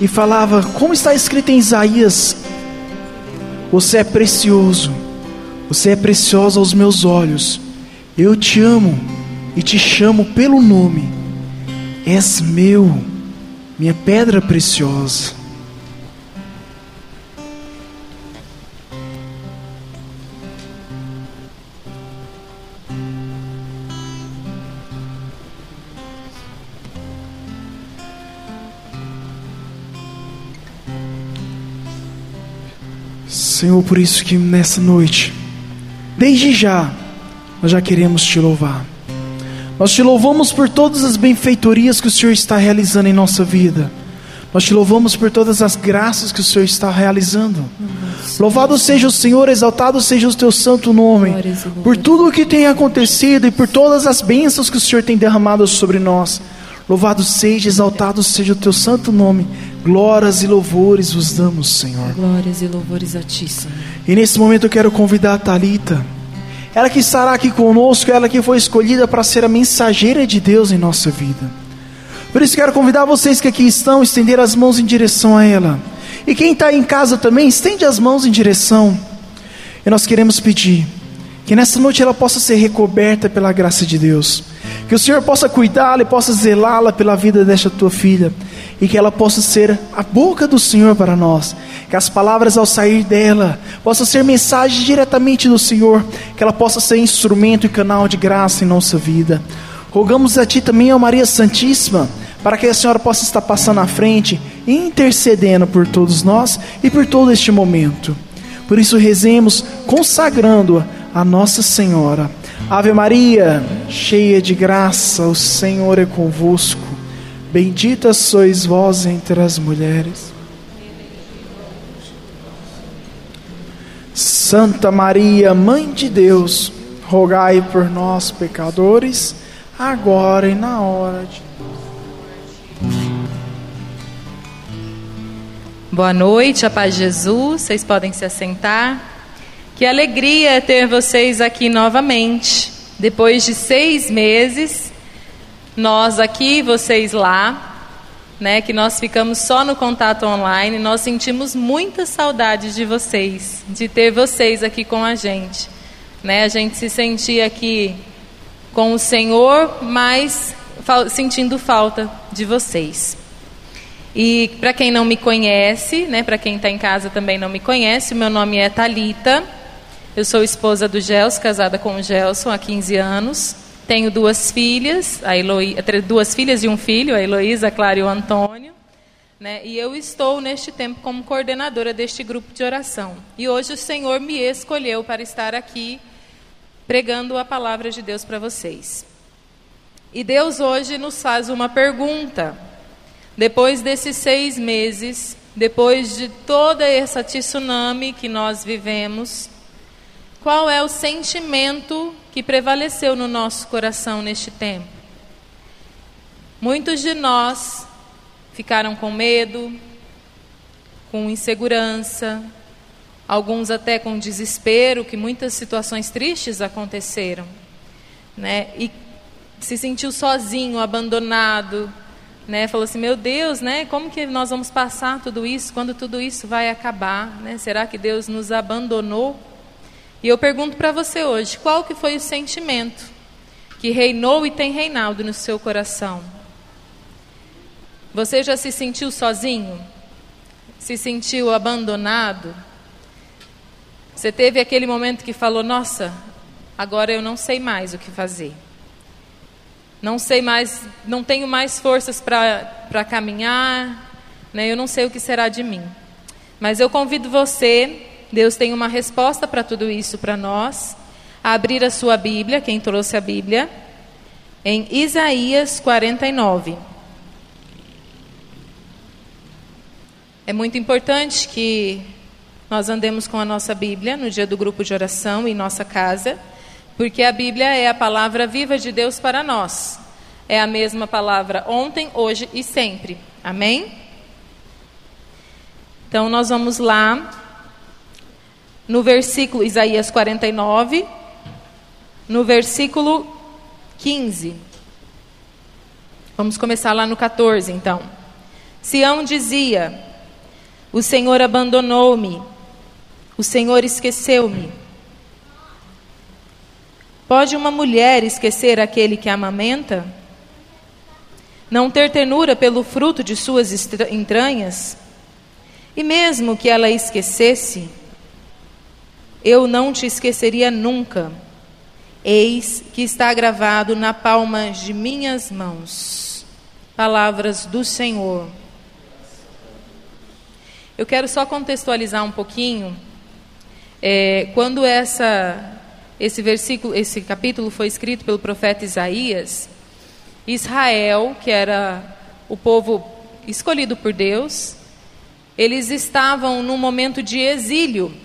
e falava: Como está escrito em Isaías, você é precioso, você é preciosa aos meus olhos. Eu te amo e te chamo pelo nome. És meu minha pedra preciosa. Senhor, por isso que nessa noite, desde já, nós já queremos te louvar. Nós te louvamos por todas as benfeitorias que o Senhor está realizando em nossa vida. Nós te louvamos por todas as graças que o Senhor está realizando. Louvado seja o Senhor, exaltado seja o teu santo nome, por tudo o que tem acontecido e por todas as bênçãos que o Senhor tem derramado sobre nós. Louvado seja, exaltado seja o teu santo nome. Glórias e louvores vos damos, Senhor. Glórias e louvores a ti, Senhor. E nesse momento eu quero convidar a Talita ela que estará aqui conosco, ela que foi escolhida para ser a mensageira de Deus em nossa vida. Por isso quero convidar vocês que aqui estão, estender as mãos em direção a ela. E quem está em casa também, estende as mãos em direção. E nós queremos pedir que nessa noite ela possa ser recoberta pela graça de Deus. Que o Senhor possa cuidá-la e possa zelá-la pela vida desta tua filha. E que ela possa ser a boca do Senhor para nós. Que as palavras ao sair dela possam ser mensagem diretamente do Senhor. Que ela possa ser instrumento e canal de graça em nossa vida. Rogamos a Ti também, ó Maria Santíssima, para que a Senhora possa estar passando à frente, intercedendo por todos nós e por todo este momento. Por isso rezemos, consagrando-a a Nossa Senhora. Ave Maria, cheia de graça, o Senhor é convosco. Bendita sois vós entre as mulheres. Santa Maria, Mãe de Deus, rogai por nós, pecadores, agora e na hora de. Boa noite, a paz de Jesus. Vocês podem se assentar. Que alegria ter vocês aqui novamente. Depois de seis meses, nós aqui, vocês lá, né? Que nós ficamos só no contato online. Nós sentimos muita saudade de vocês, de ter vocês aqui com a gente, né? A gente se sentia aqui com o Senhor, mas sentindo falta de vocês. E para quem não me conhece, né, para quem está em casa também não me conhece, meu nome é Talita. Eu sou esposa do Gelson, casada com o Gelson há 15 anos. Tenho duas filhas, a duas filhas e um filho, a Heloísa, a Clara e o Antônio. Né? E eu estou neste tempo como coordenadora deste grupo de oração. E hoje o Senhor me escolheu para estar aqui pregando a palavra de Deus para vocês. E Deus hoje nos faz uma pergunta. Depois desses seis meses, depois de toda essa tsunami que nós vivemos, qual é o sentimento que prevaleceu no nosso coração neste tempo? Muitos de nós ficaram com medo, com insegurança, alguns até com desespero, que muitas situações tristes aconteceram, né? E se sentiu sozinho, abandonado, né? Falou assim: "Meu Deus, né? Como que nós vamos passar tudo isso? Quando tudo isso vai acabar, né? Será que Deus nos abandonou?" E eu pergunto para você hoje, qual que foi o sentimento que reinou e tem reinado no seu coração? Você já se sentiu sozinho? Se sentiu abandonado? Você teve aquele momento que falou: Nossa, agora eu não sei mais o que fazer. Não sei mais, não tenho mais forças para caminhar, né? eu não sei o que será de mim. Mas eu convido você, Deus tem uma resposta para tudo isso para nós, abrir a sua Bíblia, quem trouxe a Bíblia, em Isaías 49. É muito importante que nós andemos com a nossa Bíblia no dia do grupo de oração em nossa casa, porque a Bíblia é a palavra viva de Deus para nós. É a mesma palavra ontem, hoje e sempre. Amém? Então nós vamos lá no versículo Isaías 49, no versículo 15. Vamos começar lá no 14, então. Sião dizia: o Senhor abandonou-me. O Senhor esqueceu-me. Pode uma mulher esquecer aquele que amamenta? Não ter ternura pelo fruto de suas entranhas? E mesmo que ela esquecesse, eu não te esqueceria nunca. Eis que está gravado na palma de minhas mãos. Palavras do Senhor. Eu quero só contextualizar um pouquinho. É, quando essa, esse versículo, esse capítulo foi escrito pelo profeta Isaías, Israel, que era o povo escolhido por Deus, eles estavam num momento de exílio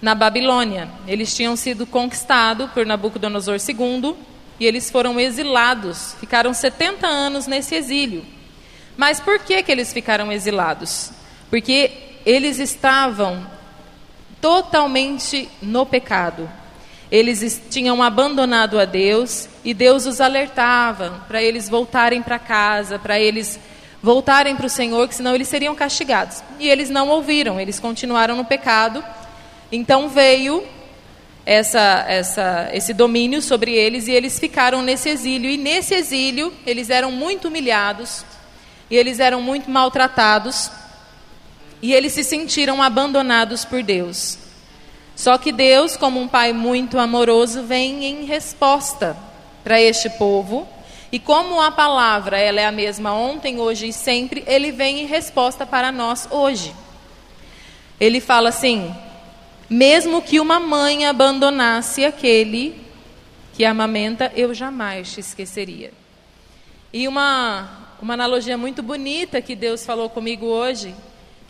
na Babilônia. Eles tinham sido conquistados por Nabucodonosor II e eles foram exilados. Ficaram 70 anos nesse exílio. Mas por que, que eles ficaram exilados? porque eles estavam totalmente no pecado. Eles tinham abandonado a Deus e Deus os alertava para eles voltarem para casa, para eles voltarem para o Senhor, que senão eles seriam castigados. E eles não ouviram, eles continuaram no pecado. Então veio essa, essa, esse domínio sobre eles e eles ficaram nesse exílio. E nesse exílio eles eram muito humilhados e eles eram muito maltratados e eles se sentiram abandonados por Deus. Só que Deus, como um pai muito amoroso, vem em resposta para este povo. E como a palavra ela é a mesma ontem, hoje e sempre, ele vem em resposta para nós hoje. Ele fala assim: mesmo que uma mãe abandonasse aquele que amamenta, eu jamais te esqueceria. E uma, uma analogia muito bonita que Deus falou comigo hoje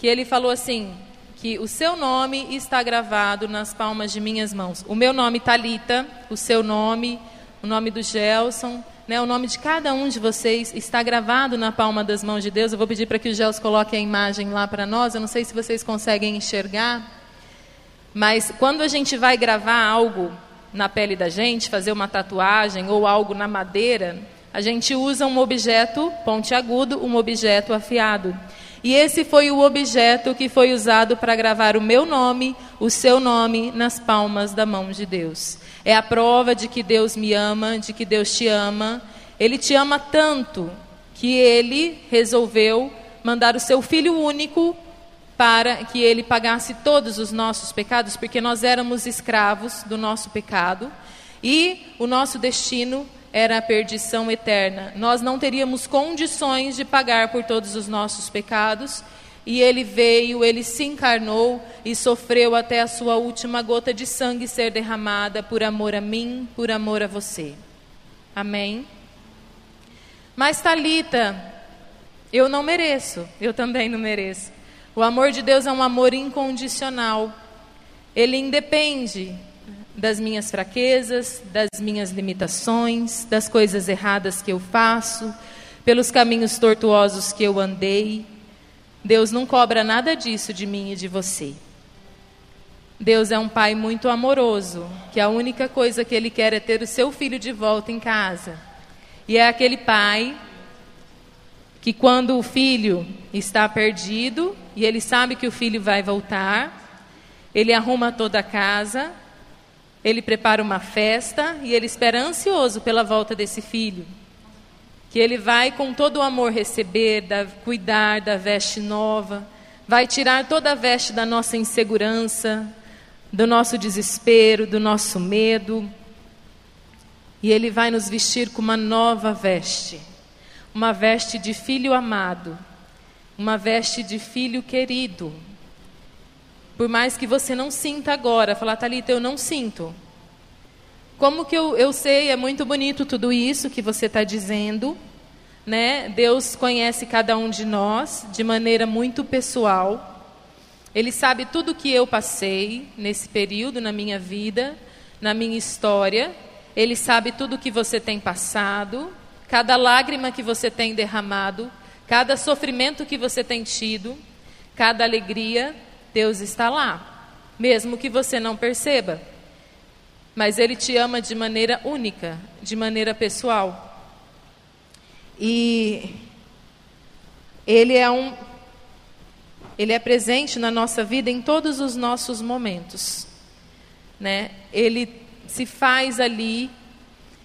que ele falou assim, que o seu nome está gravado nas palmas de minhas mãos. O meu nome Talita, o seu nome, o nome do Gelson, né, o nome de cada um de vocês está gravado na palma das mãos de Deus. Eu vou pedir para que o Gelson coloque a imagem lá para nós. Eu não sei se vocês conseguem enxergar, mas quando a gente vai gravar algo na pele da gente, fazer uma tatuagem ou algo na madeira, a gente usa um objeto pontiagudo, um objeto afiado. E esse foi o objeto que foi usado para gravar o meu nome, o seu nome, nas palmas da mão de Deus. É a prova de que Deus me ama, de que Deus te ama. Ele te ama tanto que ele resolveu mandar o seu filho único para que ele pagasse todos os nossos pecados, porque nós éramos escravos do nosso pecado e o nosso destino era a perdição eterna. Nós não teríamos condições de pagar por todos os nossos pecados. E ele veio, ele se encarnou e sofreu até a sua última gota de sangue ser derramada por amor a mim, por amor a você. Amém? Mas Talita, eu não mereço, eu também não mereço. O amor de Deus é um amor incondicional. Ele independe das minhas fraquezas, das minhas limitações, das coisas erradas que eu faço, pelos caminhos tortuosos que eu andei. Deus não cobra nada disso de mim e de você. Deus é um pai muito amoroso, que a única coisa que ele quer é ter o seu filho de volta em casa. E é aquele pai que quando o filho está perdido e ele sabe que o filho vai voltar, ele arruma toda a casa, ele prepara uma festa. E ele espera ansioso pela volta desse filho. Que ele vai com todo o amor receber, da, cuidar da veste nova, vai tirar toda a veste da nossa insegurança, do nosso desespero, do nosso medo. E ele vai nos vestir com uma nova veste, uma veste de filho amado, uma veste de filho querido, por mais que você não sinta agora, falar, Thalita, eu não sinto. Como que eu, eu sei, é muito bonito tudo isso que você está dizendo, né? Deus conhece cada um de nós de maneira muito pessoal. Ele sabe tudo que eu passei nesse período na minha vida, na minha história. Ele sabe tudo que você tem passado, cada lágrima que você tem derramado, cada sofrimento que você tem tido, cada alegria. Deus está lá, mesmo que você não perceba. Mas Ele te ama de maneira única, de maneira pessoal. E Ele é um. Ele é presente na nossa vida em todos os nossos momentos. Né? Ele se faz ali.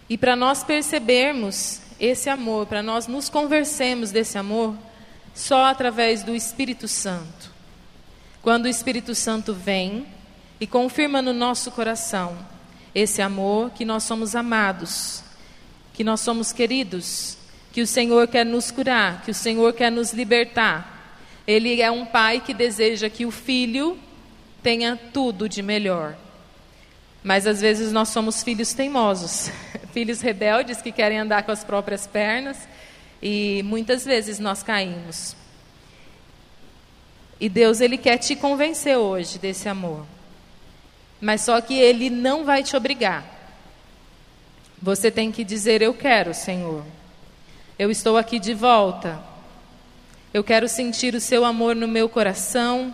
E para nós percebermos esse amor, para nós nos conversemos desse amor, só através do Espírito Santo. Quando o Espírito Santo vem e confirma no nosso coração esse amor que nós somos amados, que nós somos queridos, que o Senhor quer nos curar, que o Senhor quer nos libertar. Ele é um pai que deseja que o filho tenha tudo de melhor. Mas às vezes nós somos filhos teimosos, filhos rebeldes que querem andar com as próprias pernas e muitas vezes nós caímos. E Deus ele quer te convencer hoje desse amor. Mas só que ele não vai te obrigar. Você tem que dizer eu quero, Senhor. Eu estou aqui de volta. Eu quero sentir o seu amor no meu coração.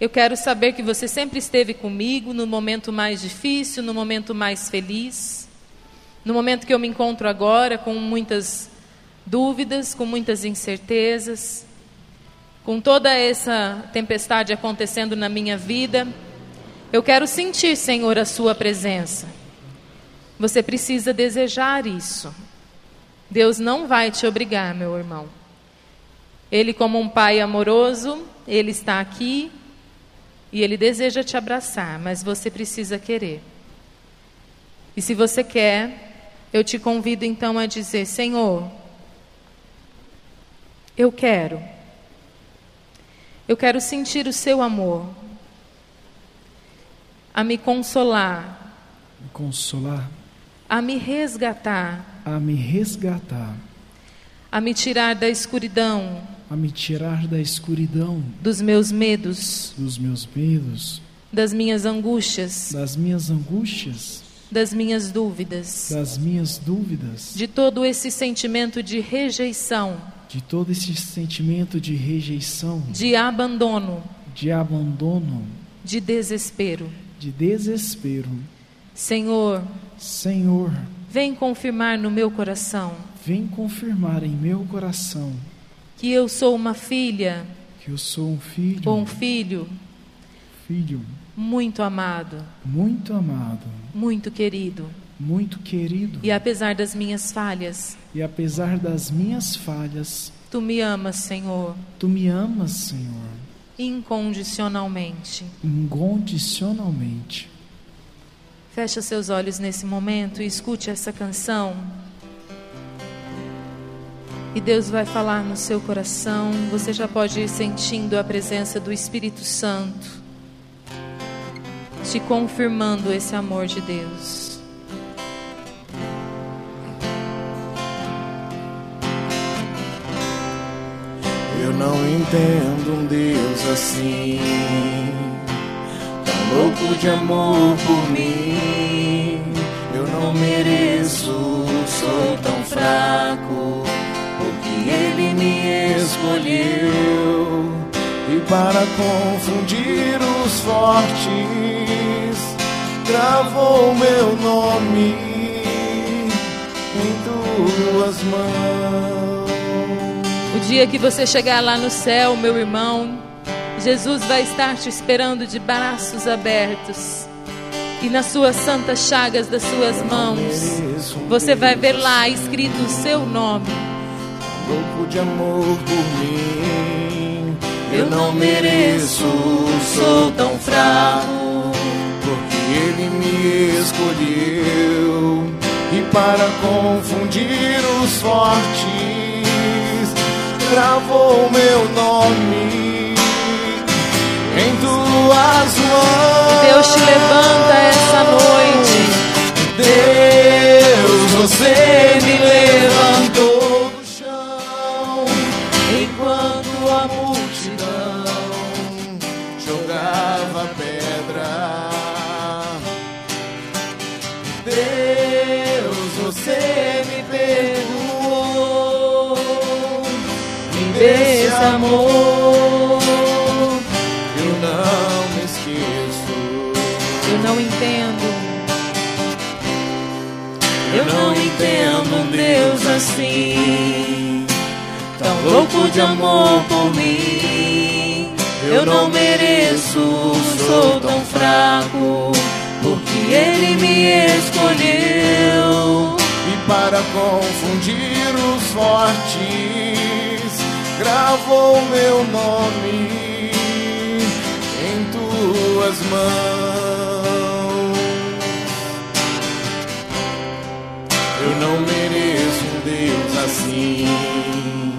Eu quero saber que você sempre esteve comigo no momento mais difícil, no momento mais feliz. No momento que eu me encontro agora com muitas dúvidas, com muitas incertezas com toda essa tempestade acontecendo na minha vida, eu quero sentir, Senhor, a Sua presença. Você precisa desejar isso. Deus não vai te obrigar, meu irmão. Ele, como um pai amoroso, ele está aqui e ele deseja te abraçar, mas você precisa querer. E se você quer, eu te convido então a dizer: Senhor, eu quero. Eu quero sentir o seu amor, a me consolar, me consolar, a me resgatar, a me resgatar, a me tirar da escuridão, a me tirar da escuridão, dos meus medos, dos meus medos, das minhas angústias, das minhas angústias, das minhas dúvidas, das minhas dúvidas, de todo esse sentimento de rejeição. De todo esse sentimento de rejeição, de abandono, de abandono, de desespero, de desespero. Senhor, Senhor, vem confirmar no meu coração, vem confirmar em meu coração que eu sou uma filha, que eu sou um filho, ou um filho, filho muito amado, muito amado, muito querido muito querido. E apesar das minhas falhas, e apesar das minhas falhas, tu me amas, Senhor. Tu me amas, Senhor. Incondicionalmente. Incondicionalmente. Fecha seus olhos nesse momento e escute essa canção. E Deus vai falar no seu coração. Você já pode ir sentindo a presença do Espírito Santo, te confirmando esse amor de Deus. Eu não entendo um Deus assim, tão louco de amor por mim. Eu não mereço, sou tão fraco, porque Ele me escolheu. para confundir os fortes, gravou meu nome em tuas mãos. O dia que você chegar lá no céu, meu irmão, Jesus vai estar te esperando de braços abertos. E nas suas santas chagas das suas mãos, você vai ver lá escrito o seu nome. louco de amor por mim. Eu não mereço, sou tão fraco, porque Ele me escolheu. E para confundir os fortes, gravou meu nome em tuas mãos. Deus te levanta essa noite. Deus, você me levantou desse amor. Eu não me esqueço. Eu não entendo. Eu não entendo um Deus assim, tão louco de amor por mim. Eu não mereço, sou tão fraco, porque Ele me escolheu. E para confundir os fortes, gravou meu nome em tuas mãos. Eu não mereço um Deus assim,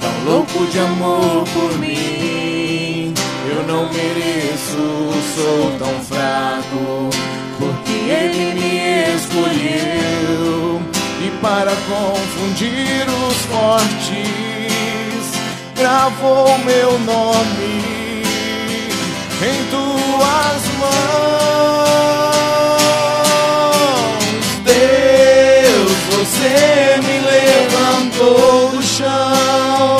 tão louco de amor por mim. Eu não mereço, sou tão fraco, porque Ele me escolheu. E para confundir os fortes, gravou meu nome em tuas mãos. Deus, você me levantou do chão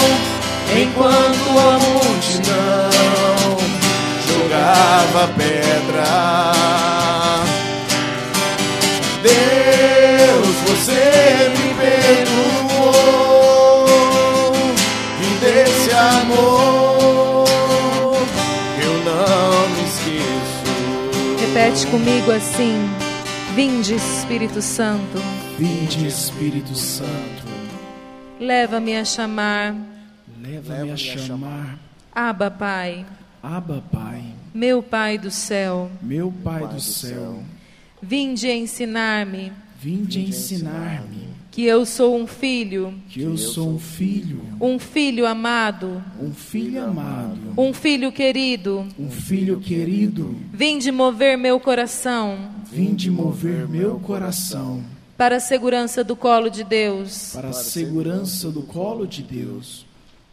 enquanto a multidão jogava pedra. Repete comigo assim: Vinde, Espírito Santo, Vinde, Espírito Santo, leva-me a chamar. leva-me a chamar. Abba, Pai, Abba, Pai, meu Pai do céu, meu Pai do céu, vinde ensinar-me. Vinde ensinar-me que eu sou um filho, que eu sou um filho, um filho amado, um filho amado, um filho querido. um filho querido. Vinde mover meu coração Vinde mover meu coração para a segurança do colo de Deus. para a segurança do colo de Deus.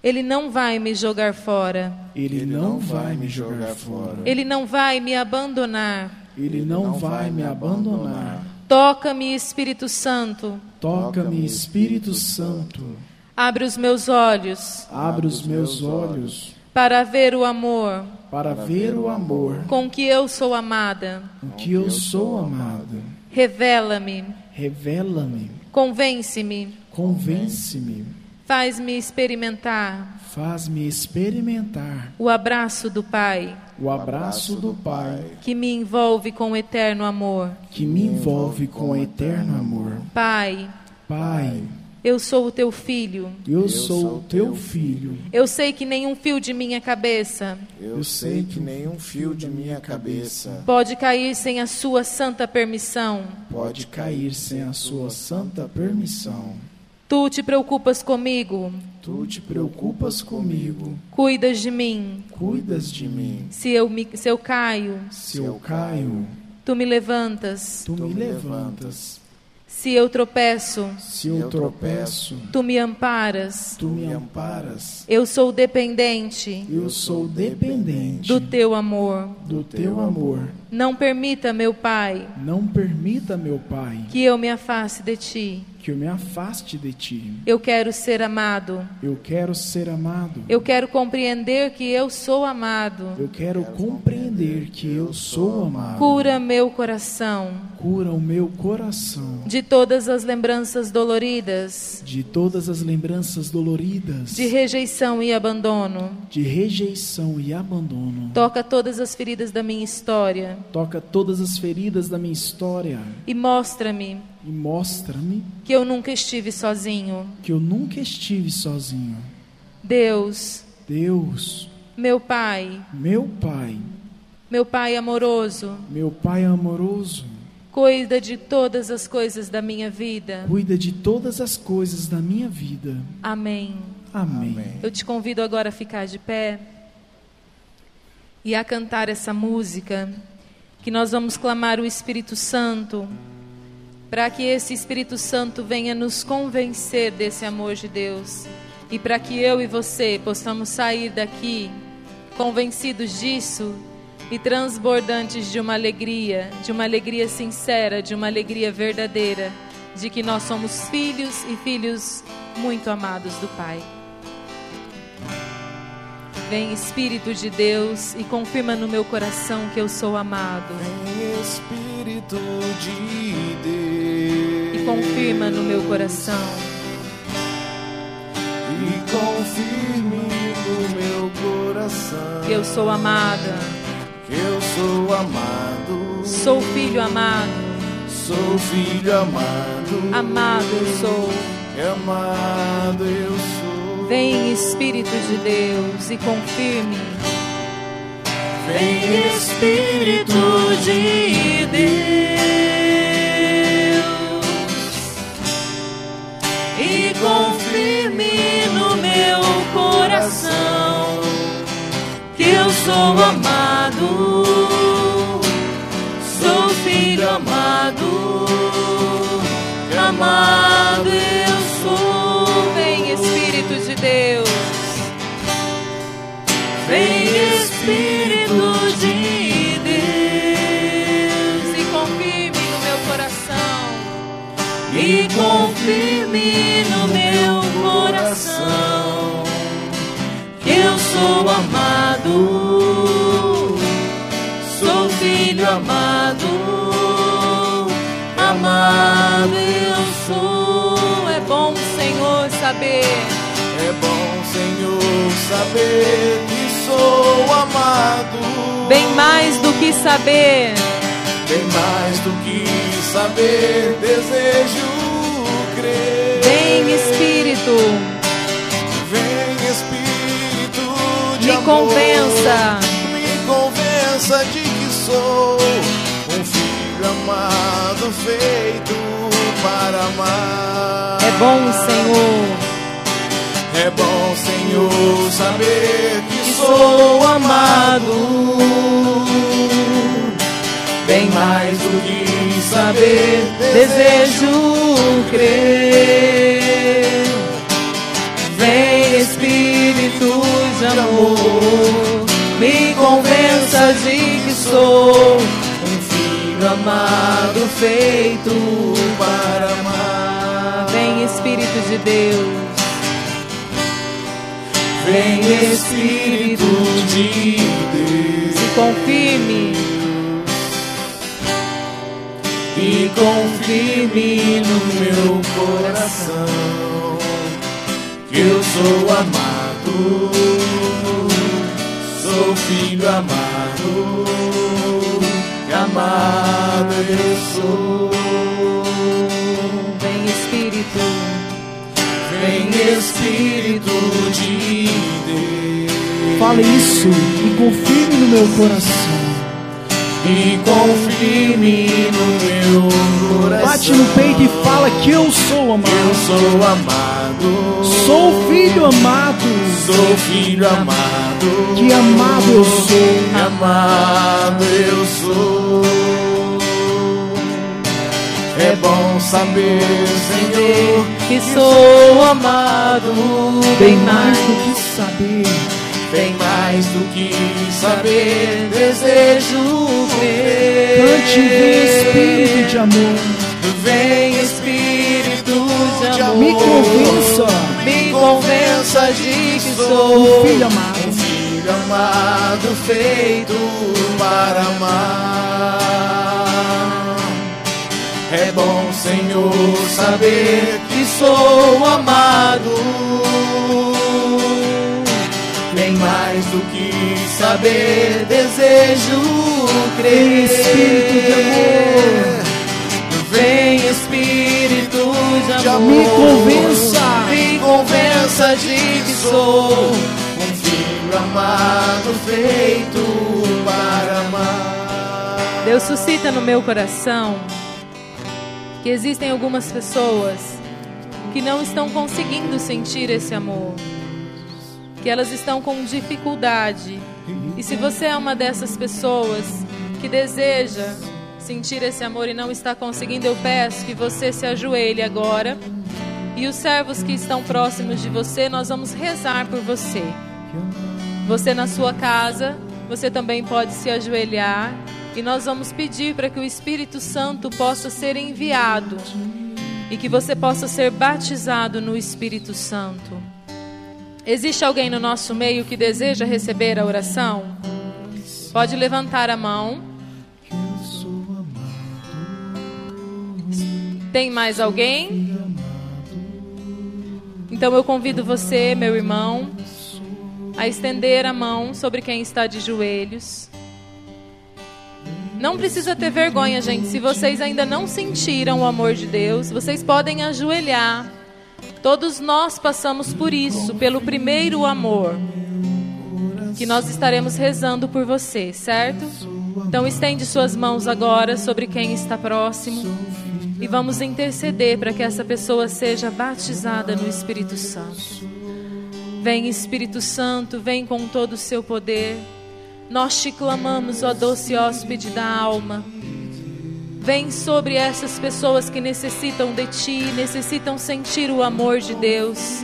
Ele não vai me jogar fora. Ele não vai me jogar fora. Ele não vai me abandonar. Ele não vai me abandonar. Toca-me, Espírito Santo. Toca-me, Espírito Santo. Abre os meus olhos. Abre os meus olhos. para ver o amor. Para ver o amor. com que eu sou amada. com que eu sou amado. Revela-me, Revela-me, convence-me, convence-me, faz-me experimentar. Faz-me experimentar. O abraço do Pai o abraço do Pai que me envolve com eterno amor. que me envolve com eterno amor. Pai, Pai, eu sou o teu filho. eu sou o teu filho. Eu sei que nenhum fio de minha cabeça Eu sei que nenhum fio de minha cabeça pode cair sem a sua santa permissão. Pode cair sem a sua santa permissão. Tu te preocupas comigo, Tu te preocupas comigo, cuidas de mim. cuidas de mim. Se eu, me, se eu caio, Se eu caio, tu me levantas. tu me levantas. Se eu tropeço, Se eu tropeço, tu me amparas. tu me amparas. Eu sou dependente Eu sou dependente do teu amor. do teu amor. Não permita, meu Pai, Não permita, meu Pai, que eu me afaste de ti. Que eu me afaste de ti. Eu quero ser amado. Eu quero ser amado. Eu quero compreender que eu sou amado. Eu quero compreender que eu sou amado. Cura meu coração Cura o meu coração de todas as lembranças doloridas, de todas as lembranças doloridas, de rejeição e abandono. de rejeição e abandono. Toca todas as feridas da minha história Toca todas as feridas da minha história e mostra-me e mostra-me que eu nunca estive sozinho. que eu nunca estive sozinho. Deus, Deus, meu Pai, meu Pai, meu Pai amoroso, meu Pai amoroso, cuida de todas as coisas da minha vida. cuida de todas as coisas da minha vida. Amém. Amém. Eu te convido agora a ficar de pé e a cantar essa música, que nós vamos clamar o Espírito Santo, para que esse Espírito Santo venha nos convencer desse amor de Deus e para que eu e você possamos sair daqui convencidos disso e transbordantes de uma alegria, de uma alegria sincera, de uma alegria verdadeira, de que nós somos filhos e filhos muito amados do Pai. Vem Espírito de Deus e confirma no meu coração que eu sou amado. Vem Espírito de Deus E confirma no meu coração e confirme no meu coração que eu sou amada. que eu sou amado, Sou filho amado. sou filho amado, Amado eu sou. amado eu sou. Vem Espírito de Deus e confirme. Vem Espírito de Deus e confirme no meu coração que eu sou amado, sou filho amado, amado eu filho amado, amado eu sou. É bom, Senhor, saber É bom, Senhor, saber que sou amado. bem mais do que saber. Bem mais do que saber, desejo crer. Vem Espírito, Vem Espírito de me amor, convença. me convença de sou um filho amado feito para amar. É bom, Senhor. É bom, Senhor, saber que, sou amado. Bem mais do que saber, Desejo crer. Vem Espírito de amor, me convença de que sou um filho amado feito para amar. Vem Espírito de Deus, Vem Espírito de Deus. Se confirme. E confirme no meu coração que eu sou amado, sou filho amado, e amado eu sou. Vem Espírito, Vem Espírito de Deus. Fale isso e confirme no meu coração. e confirme no meu coração. Bate no peito e fala que eu sou Eu amado. sou amado. Sou filho amado. Sou filho amado. Que amado eu sou. Amado eu sou. É bom saber, Senhor, que sou amado, Bem mais do que saber. bem mais do que saber, desejo ver. Cante vem Espírito de amor. Vem Espírito amor. Me convença. Me convença de que Um sou filho amado. um filho amado feito para amar. É bom, Senhor, saber que sou amado. Bem mais do que saber, desejo crer. Espírito de amor. Amor. Me convença. Me convença de que sou um filho amado feito para amar. Deus suscita no meu coração que existem algumas pessoas que não estão conseguindo sentir esse amor, que elas estão com dificuldade. E se você é uma dessas pessoas que deseja sentir esse amor e não está conseguindo, eu peço que você se ajoelhe agora. E os servos que estão próximos de você, nós vamos rezar por você. Você na sua casa, você também pode se ajoelhar e nós vamos pedir para que o Espírito Santo possa ser enviado e que você possa ser batizado no Espírito Santo. Existe alguém no nosso meio que deseja receber a oração? Pode levantar a mão. Tem mais alguém? Então eu convido você, meu irmão, a estender a mão sobre quem está de joelhos. Não precisa ter vergonha, gente. Se vocês ainda não sentiram o amor de Deus, vocês podem ajoelhar. Todos nós passamos por isso, pelo primeiro amor. Que nós estaremos rezando por você, certo? Então estende suas mãos agora sobre quem está próximo e vamos interceder para que essa pessoa seja batizada no Espírito Santo. Vem Espírito Santo, vem com todo o seu poder. Nós te clamamos, ó doce hóspede da alma. Vem sobre essas pessoas que necessitam de ti, necessitam sentir o amor de Deus.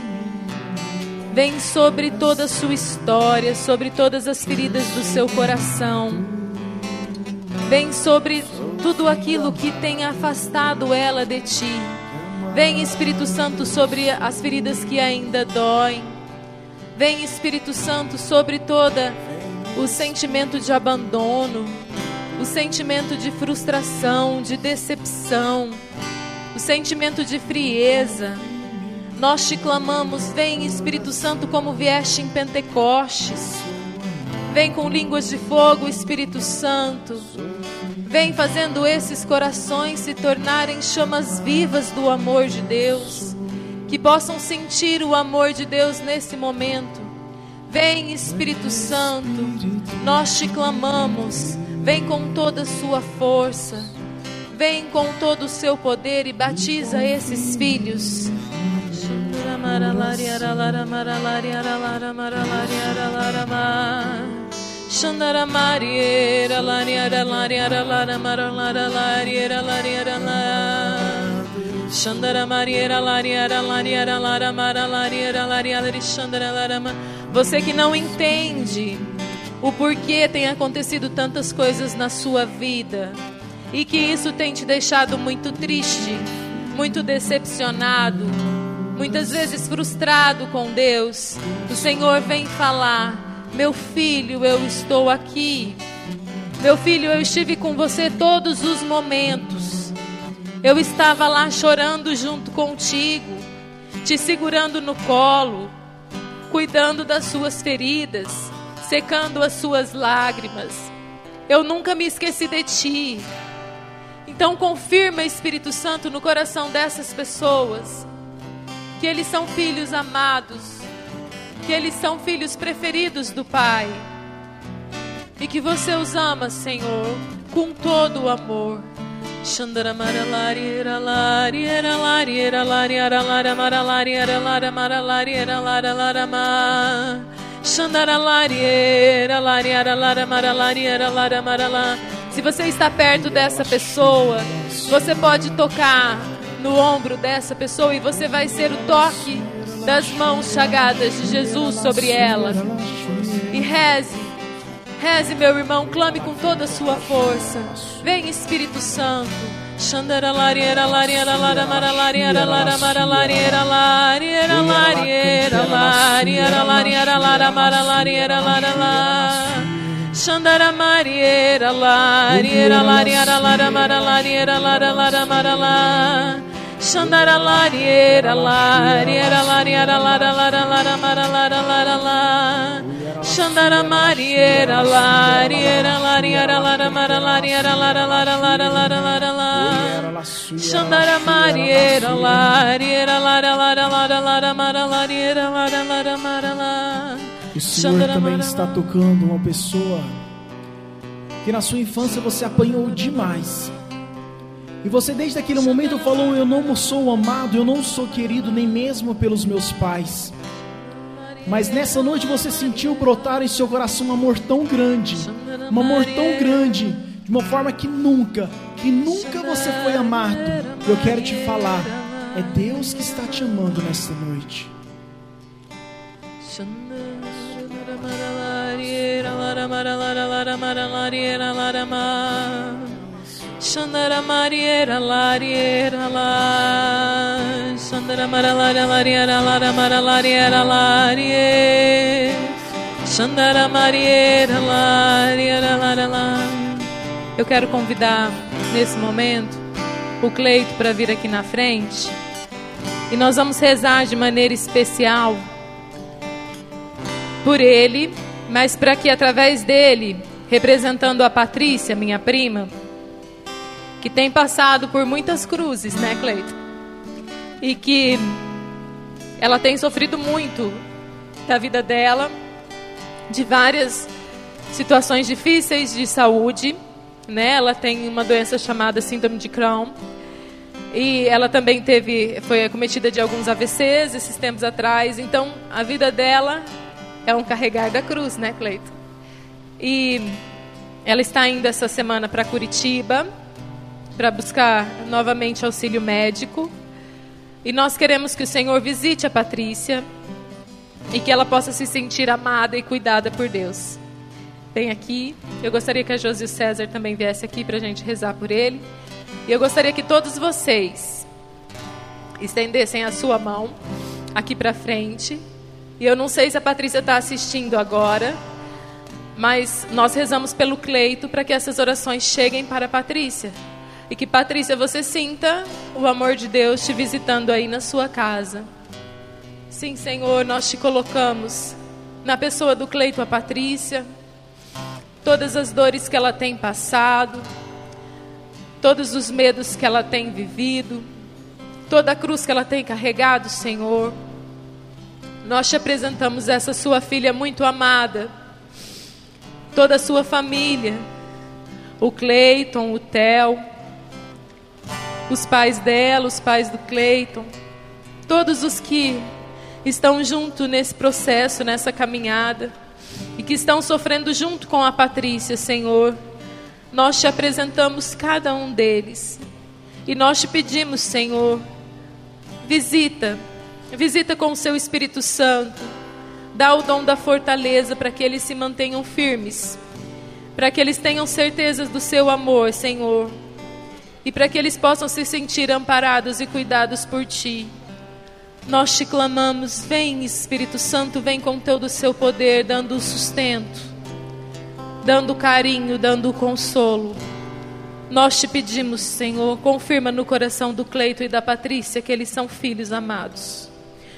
Vem sobre toda a sua história, sobre todas as feridas do seu coração. Vem sobre tudo aquilo que tem afastado ela de ti. Vem Espírito Santo sobre as feridas que ainda doem. Vem Espírito Santo sobre toda o sentimento de abandono, o sentimento de frustração, de decepção, o sentimento de frieza. Nós te clamamos, vem Espírito Santo como vieste em Pentecostes. Vem com línguas de fogo, Espírito Santo. Vem fazendo esses corações se tornarem chamas vivas do amor de Deus, que possam sentir o amor de Deus nesse momento. Vem Espírito Santo, nós te clamamos. Vem com toda a sua força. Vem com todo o seu poder e batiza esses filhos. Xandara Mariera Lariara Lariara Lara Mara Lara Lariera Lariara La Xandara Mariera Lariara Lariara Lara Mara Lariera Lariara Xandara Larama Você que não entende o porquê tem acontecido tantas coisas na sua vida e que isso tem te deixado muito triste, muito decepcionado, muitas vezes frustrado com Deus, o Senhor vem falar meu filho, eu estou aqui. Meu filho, eu estive com você todos os momentos. Eu estava lá chorando junto contigo, te segurando no colo, cuidando das suas feridas, secando as suas lágrimas. Eu nunca me esqueci de ti. Então confirma, Espírito Santo, no coração dessas pessoas que eles são filhos amados que eles são filhos preferidos do Pai. E que você os ama, Senhor, com todo o amor. Se você está perto dessa pessoa, você pode tocar no ombro dessa pessoa e você vai ser o toque das mãos chagadas de Jesus sobre ela. E reze, reze, meu irmão, clame com toda a sua força. Vem, Espírito Santo, Shandara lariera lariera lara mara lariera lara mara lariera lariera lariera lariera lariera lara mara lariera lara la Shandara mariera lariera lariera lara mara lariera lara lara mara la Shandara lariera lariera lariera lara lara lara mara lara lara la Shandara mariera lariera lariera lara mara lariera lara lara lara lara lara la Shandara mariera lariera lara lara lara lara mara lariera lara lara mara la O Senhor também está tocando uma pessoa que na sua infância você apanhou demais. E você desde aquele momento falou: Eu não sou amado, eu não sou querido nem mesmo pelos meus pais. Mas nessa noite você sentiu brotar em seu coração um amor tão grande, um amor tão grande, de uma forma que nunca, que nunca você foi amado. Eu quero te falar, é Deus que está te amando nesta noite. Shandara Mariera Lariera La. Shandara Mara Lara Lariera Lara Mara Lariera Larie. Shandara Mariera Lariera Lara La. Eu quero convidar nesse momento o Cleito para vir aqui na frente. E nós vamos rezar de maneira especial por ele, mas para que através dele, representando a Patrícia, minha prima, que tem passado por muitas cruzes, né, Cleito? E que ela tem sofrido muito da vida dela, de várias situações difíceis de saúde, né? Ela tem uma doença chamada síndrome de Crohn. E ela também teve, foi acometida de alguns AVCs esses tempos atrás. Então, a vida dela é um carregar da cruz, né, Cleito? E ela está indo essa semana para Curitiba para buscar novamente auxílio médico. E nós queremos que o Senhor visite a Patrícia e que ela possa se sentir amada e cuidada por Deus. Vem aqui. Eu gostaria que a Josi César também viesse aqui para a gente rezar por ele. E eu gostaria que todos vocês estendessem a sua mão aqui para frente. E eu não sei se a Patrícia está assistindo agora, mas nós rezamos pelo Cleito para que essas orações cheguem para a Patrícia. E que, Patrícia, você sinta o amor de Deus te visitando aí na sua casa. Sim, Senhor, nós te colocamos na pessoa do Cleito a Patrícia, todas as dores que ela tem passado, todos os medos que ela tem vivido, toda a cruz que ela tem carregado, Senhor. Nós te apresentamos essa sua filha muito amada, toda a sua família, o Cleiton, o Theo, os pais dela, os pais do Cleiton, todos os que estão junto nesse processo, nessa caminhada, e que estão sofrendo junto com a Patrícia, Senhor. Nós te apresentamos cada um deles. E nós te pedimos, Senhor, visita, visita com o seu Espírito Santo, dá o dom da fortaleza para que eles se mantenham firmes, para que eles tenham certezas do seu amor, Senhor e para que eles possam se sentir amparados e cuidados por Ti. Nós te clamamos, vem Espírito Santo, vem com todo o seu poder, dando sustento, dando carinho, dando consolo. Nós te pedimos, Senhor, confirma no coração do Cleito e da Patrícia que eles são filhos amados.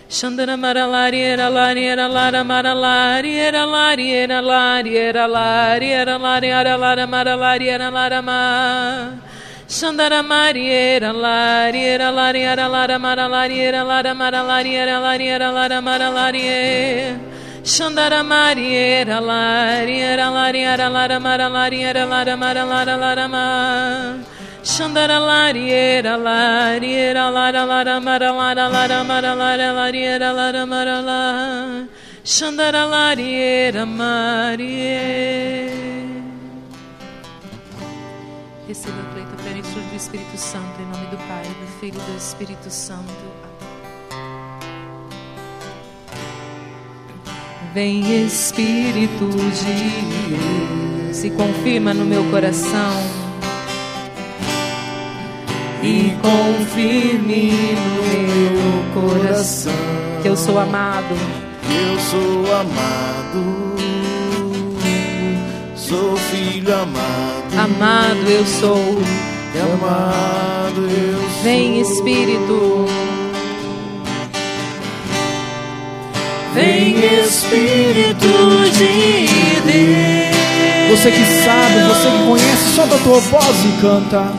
Chandana maralari era lari era lara maralari era lari era lari era lari era lari era lara maralari era lara mar. Xandara mariera lariera lariera lara mara lariera lara mara lariera lariera lara mara larie Xandara mariera lariera lariera lara mara lariera lara mara lara lara ma. Xandara lariera lariera lara lara mara lara lara mara lara lariera lara mara la. Xandara lariera marie Receba do Espírito Santo, em nome do Pai, do Filho e do Espírito Santo. Vem Espírito de Deus, se confirma no meu coração. e confirme no meu coração que eu sou amado. Eu sou amado, sou filho amado. Amado eu sou. Amado eu sou. Vem Espírito. Vem Espírito de Deus. Você que sabe, você que conhece, solta a tua voz e canta.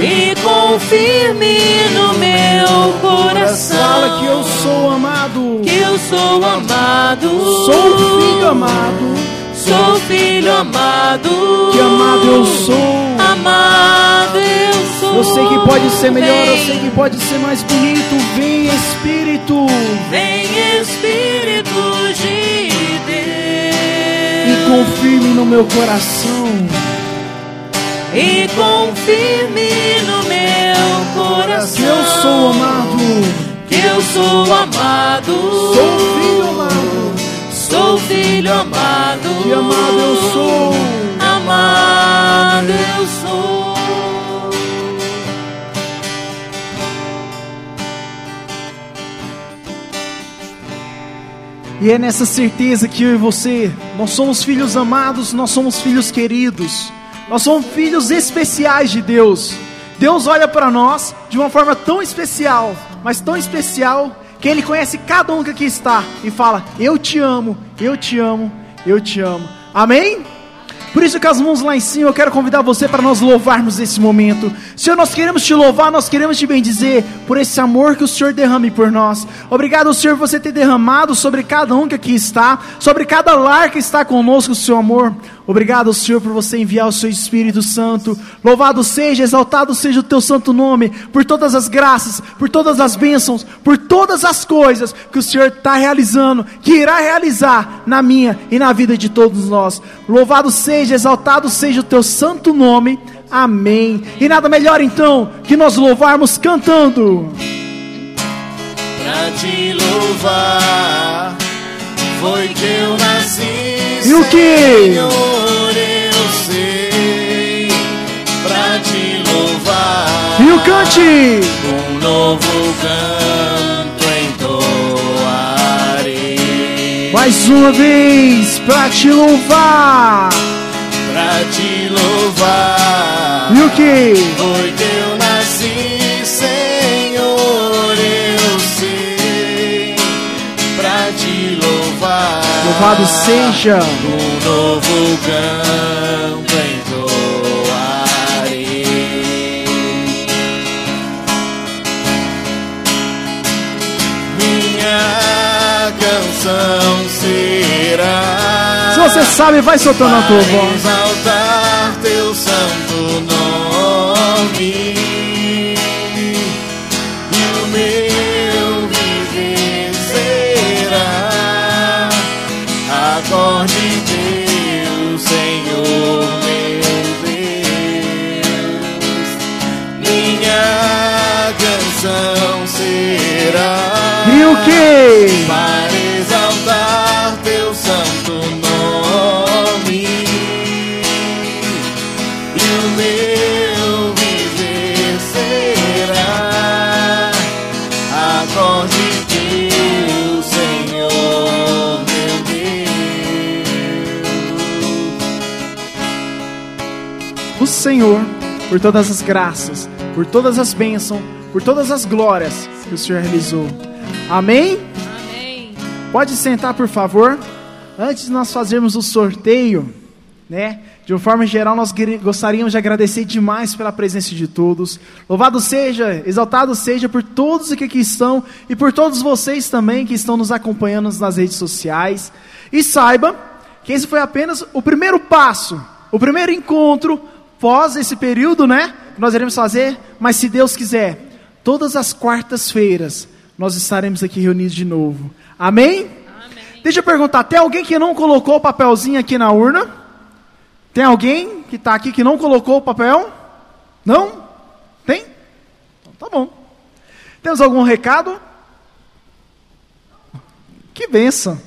E confirme no meu coração Fala que eu sou amado. que eu sou amado. Sou filho amado. Sou filho amado. Que amado eu sou. Amado eu sou. Eu sei que pode ser melhor, eu Vem, sei que pode ser mais bonito. Vem Espírito Vem Espírito de e Deus. confirme no meu coração E confirme no meu coração que eu sou amado. Que eu sou amado. Sou filho amado. Sou filho amado. Que amado eu sou. Amado eu sou. E é nessa certeza que eu e você, nós somos filhos amados, nós somos filhos queridos, nós somos filhos especiais de Deus. Deus olha para nós de uma forma tão especial, mas tão especial, que Ele conhece cada um que aqui está e fala: Eu te amo, eu te amo, eu te amo. Amém? Por isso, com as mãos lá em cima, eu quero convidar você para nós louvarmos esse momento. Senhor, nós queremos te louvar, nós queremos te bendizer por esse amor que o Senhor derrame por nós. Obrigado, Senhor, por você ter derramado sobre cada um que aqui está, sobre cada lar que está conosco, o seu amor. Obrigado, Senhor, por você enviar o seu Espírito Santo. Louvado seja, exaltado seja o teu santo nome, por todas as graças, por todas as bênçãos, por todas as coisas que o Senhor está realizando, que irá realizar na minha e na vida de todos nós. Louvado seja, exaltado seja o teu santo nome. Amém. E nada melhor então que nós louvarmos cantando. Pra te louvar, foi que eu nasci. E o quê? Senhor, eu sei. Pra te louvar, E o cante. um novo canto entoarei. Mais uma vez para te louvar. Pra te louvar, E o que? foi que eu Louvado seja. Um novo canto entoarei. Minha canção será. Se você sabe, vai soltando a tua voz. E o que? Para exaltar teu santo nome E o meu viver será Acorde teu, Senhor, meu Deus O Senhor, por todas as graças, por todas as bênçãos, por todas as glórias que o Senhor realizou. Amém? Amém. Pode sentar, por favor. Antes de nós fazermos o sorteio, né? De uma forma geral, nós gostaríamos de agradecer demais pela presença de todos. Louvado seja, exaltado seja por todos que aqui estão e por todos vocês também que estão nos acompanhando nas redes sociais. E saiba que esse foi apenas o primeiro passo, o primeiro encontro pós esse período, né? Que nós iremos fazer, mas se Deus quiser, todas as quartas-feiras nós estaremos aqui reunidos de novo. Amém? Deixa eu perguntar, tem alguém que não colocou o papelzinho aqui na urna? Tem alguém que está aqui que não colocou o papel? Não? Tem? Então, tá bom. Temos algum recado? Que benção.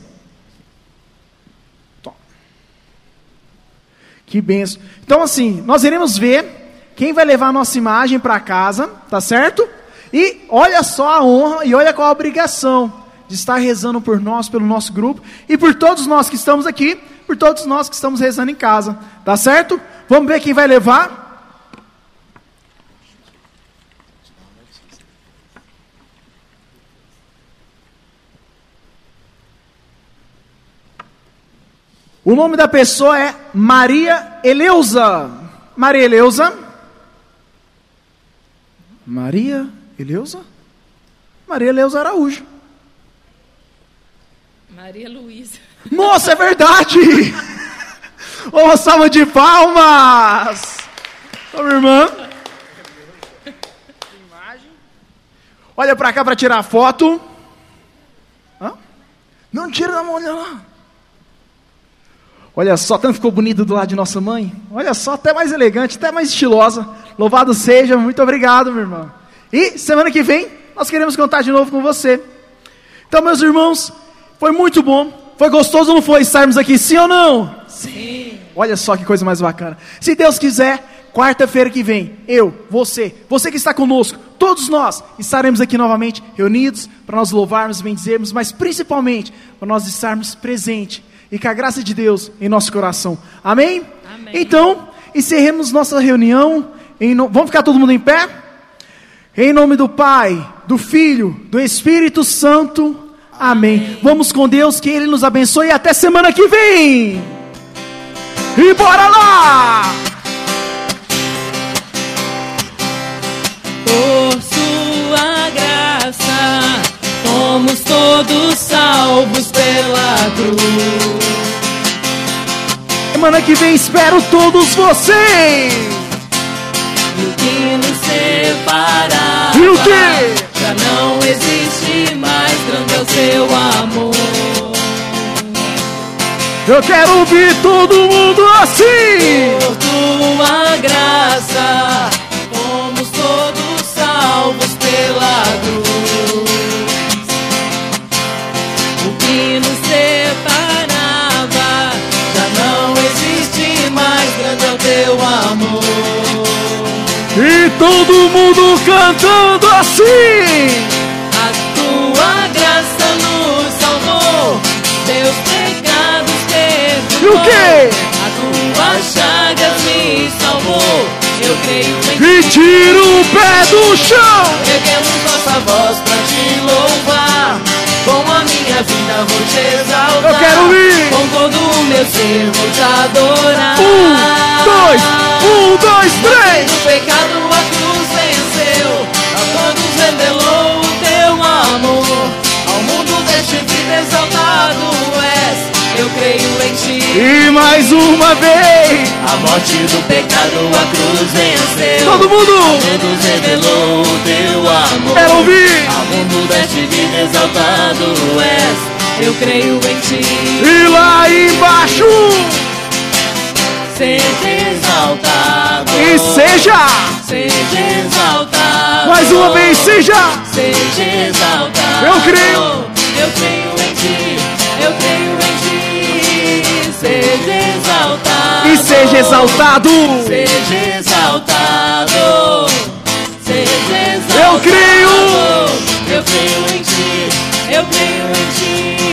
Que benção. Então, assim, nós iremos ver quem vai levar a nossa imagem para casa, tá certo? E olha só a honra e olha qual a obrigação de estar rezando por nós, pelo nosso grupo e por todos nós que estamos aqui, por todos nós que estamos rezando em casa, tá certo? Vamos ver quem vai levar. O nome da pessoa é Maria Eleusa. Maria Eleusa. Maria Eleusa? Maria Eleusa Araújo. Maria Luísa. Nossa, é verdade! Uma salva de palmas! Ô, minha irmã. Olha pra cá pra tirar a foto. Hã? Não tira da mão, olha lá. Olha só, tanto ficou bonito do lado de nossa mãe. Olha só, até mais elegante, até mais estilosa. Louvado seja, muito obrigado, meu irmão. E semana que vem nós queremos contar de novo com você. Então, meus irmãos, foi muito bom. Foi gostoso ou não foi estarmos aqui, sim ou não? Sim. Olha só que coisa mais bacana. Se Deus quiser, quarta-feira que vem, eu, você, você que está conosco, todos nós estaremos aqui novamente reunidos para nós louvarmos, bendizermos, mas principalmente para nós estarmos presentes e com a graça de Deus em nosso coração. Amém? Amém. Então, encerremos nossa reunião. No... Vamos ficar todo mundo em pé? Em nome do Pai, do Filho, do Espírito Santo. Amém. Amém. Vamos com Deus, que Ele nos abençoe e até semana que vem. E bora lá! Por sua graça, somos todos salvos pela cruz. Semana que vem espero todos vocês. E o que nos separar? E o que? Já não existe mais grande é o seu amor. Eu quero ouvir todo mundo assim. Por tua graça, todo mundo cantando assim. A tua graça nos salvou, Deus pecados perdoou. E o quê? A tua chaga me salvou, eu creio em E ti. tira o pé do chão. Erguemos nossa voz pra te louvar. A minha vida vou te exaltar. Eu quero ir. Com todo o meu ser vou te adorar. Um, dois, um, dois, três. O pecado a cruz venceu, a todos revelou o teu amor. Ao mundo deste vida exaltado és, eu creio. E mais uma vez. A morte do pecado a cruz venceu. Todo mundo. Todos revelou o teu amor. Quero ouvir. Ao mundo deste vida exaltado és, eu creio em ti. E lá embaixo. Seja exaltado. E seja. Seja exaltado. Mais uma vez, seja. Seja exaltado. Eu creio. Eu creio Seja exaltado. Seja exaltado. Seja exaltado. Eu creio. Eu creio em ti. Eu creio em ti.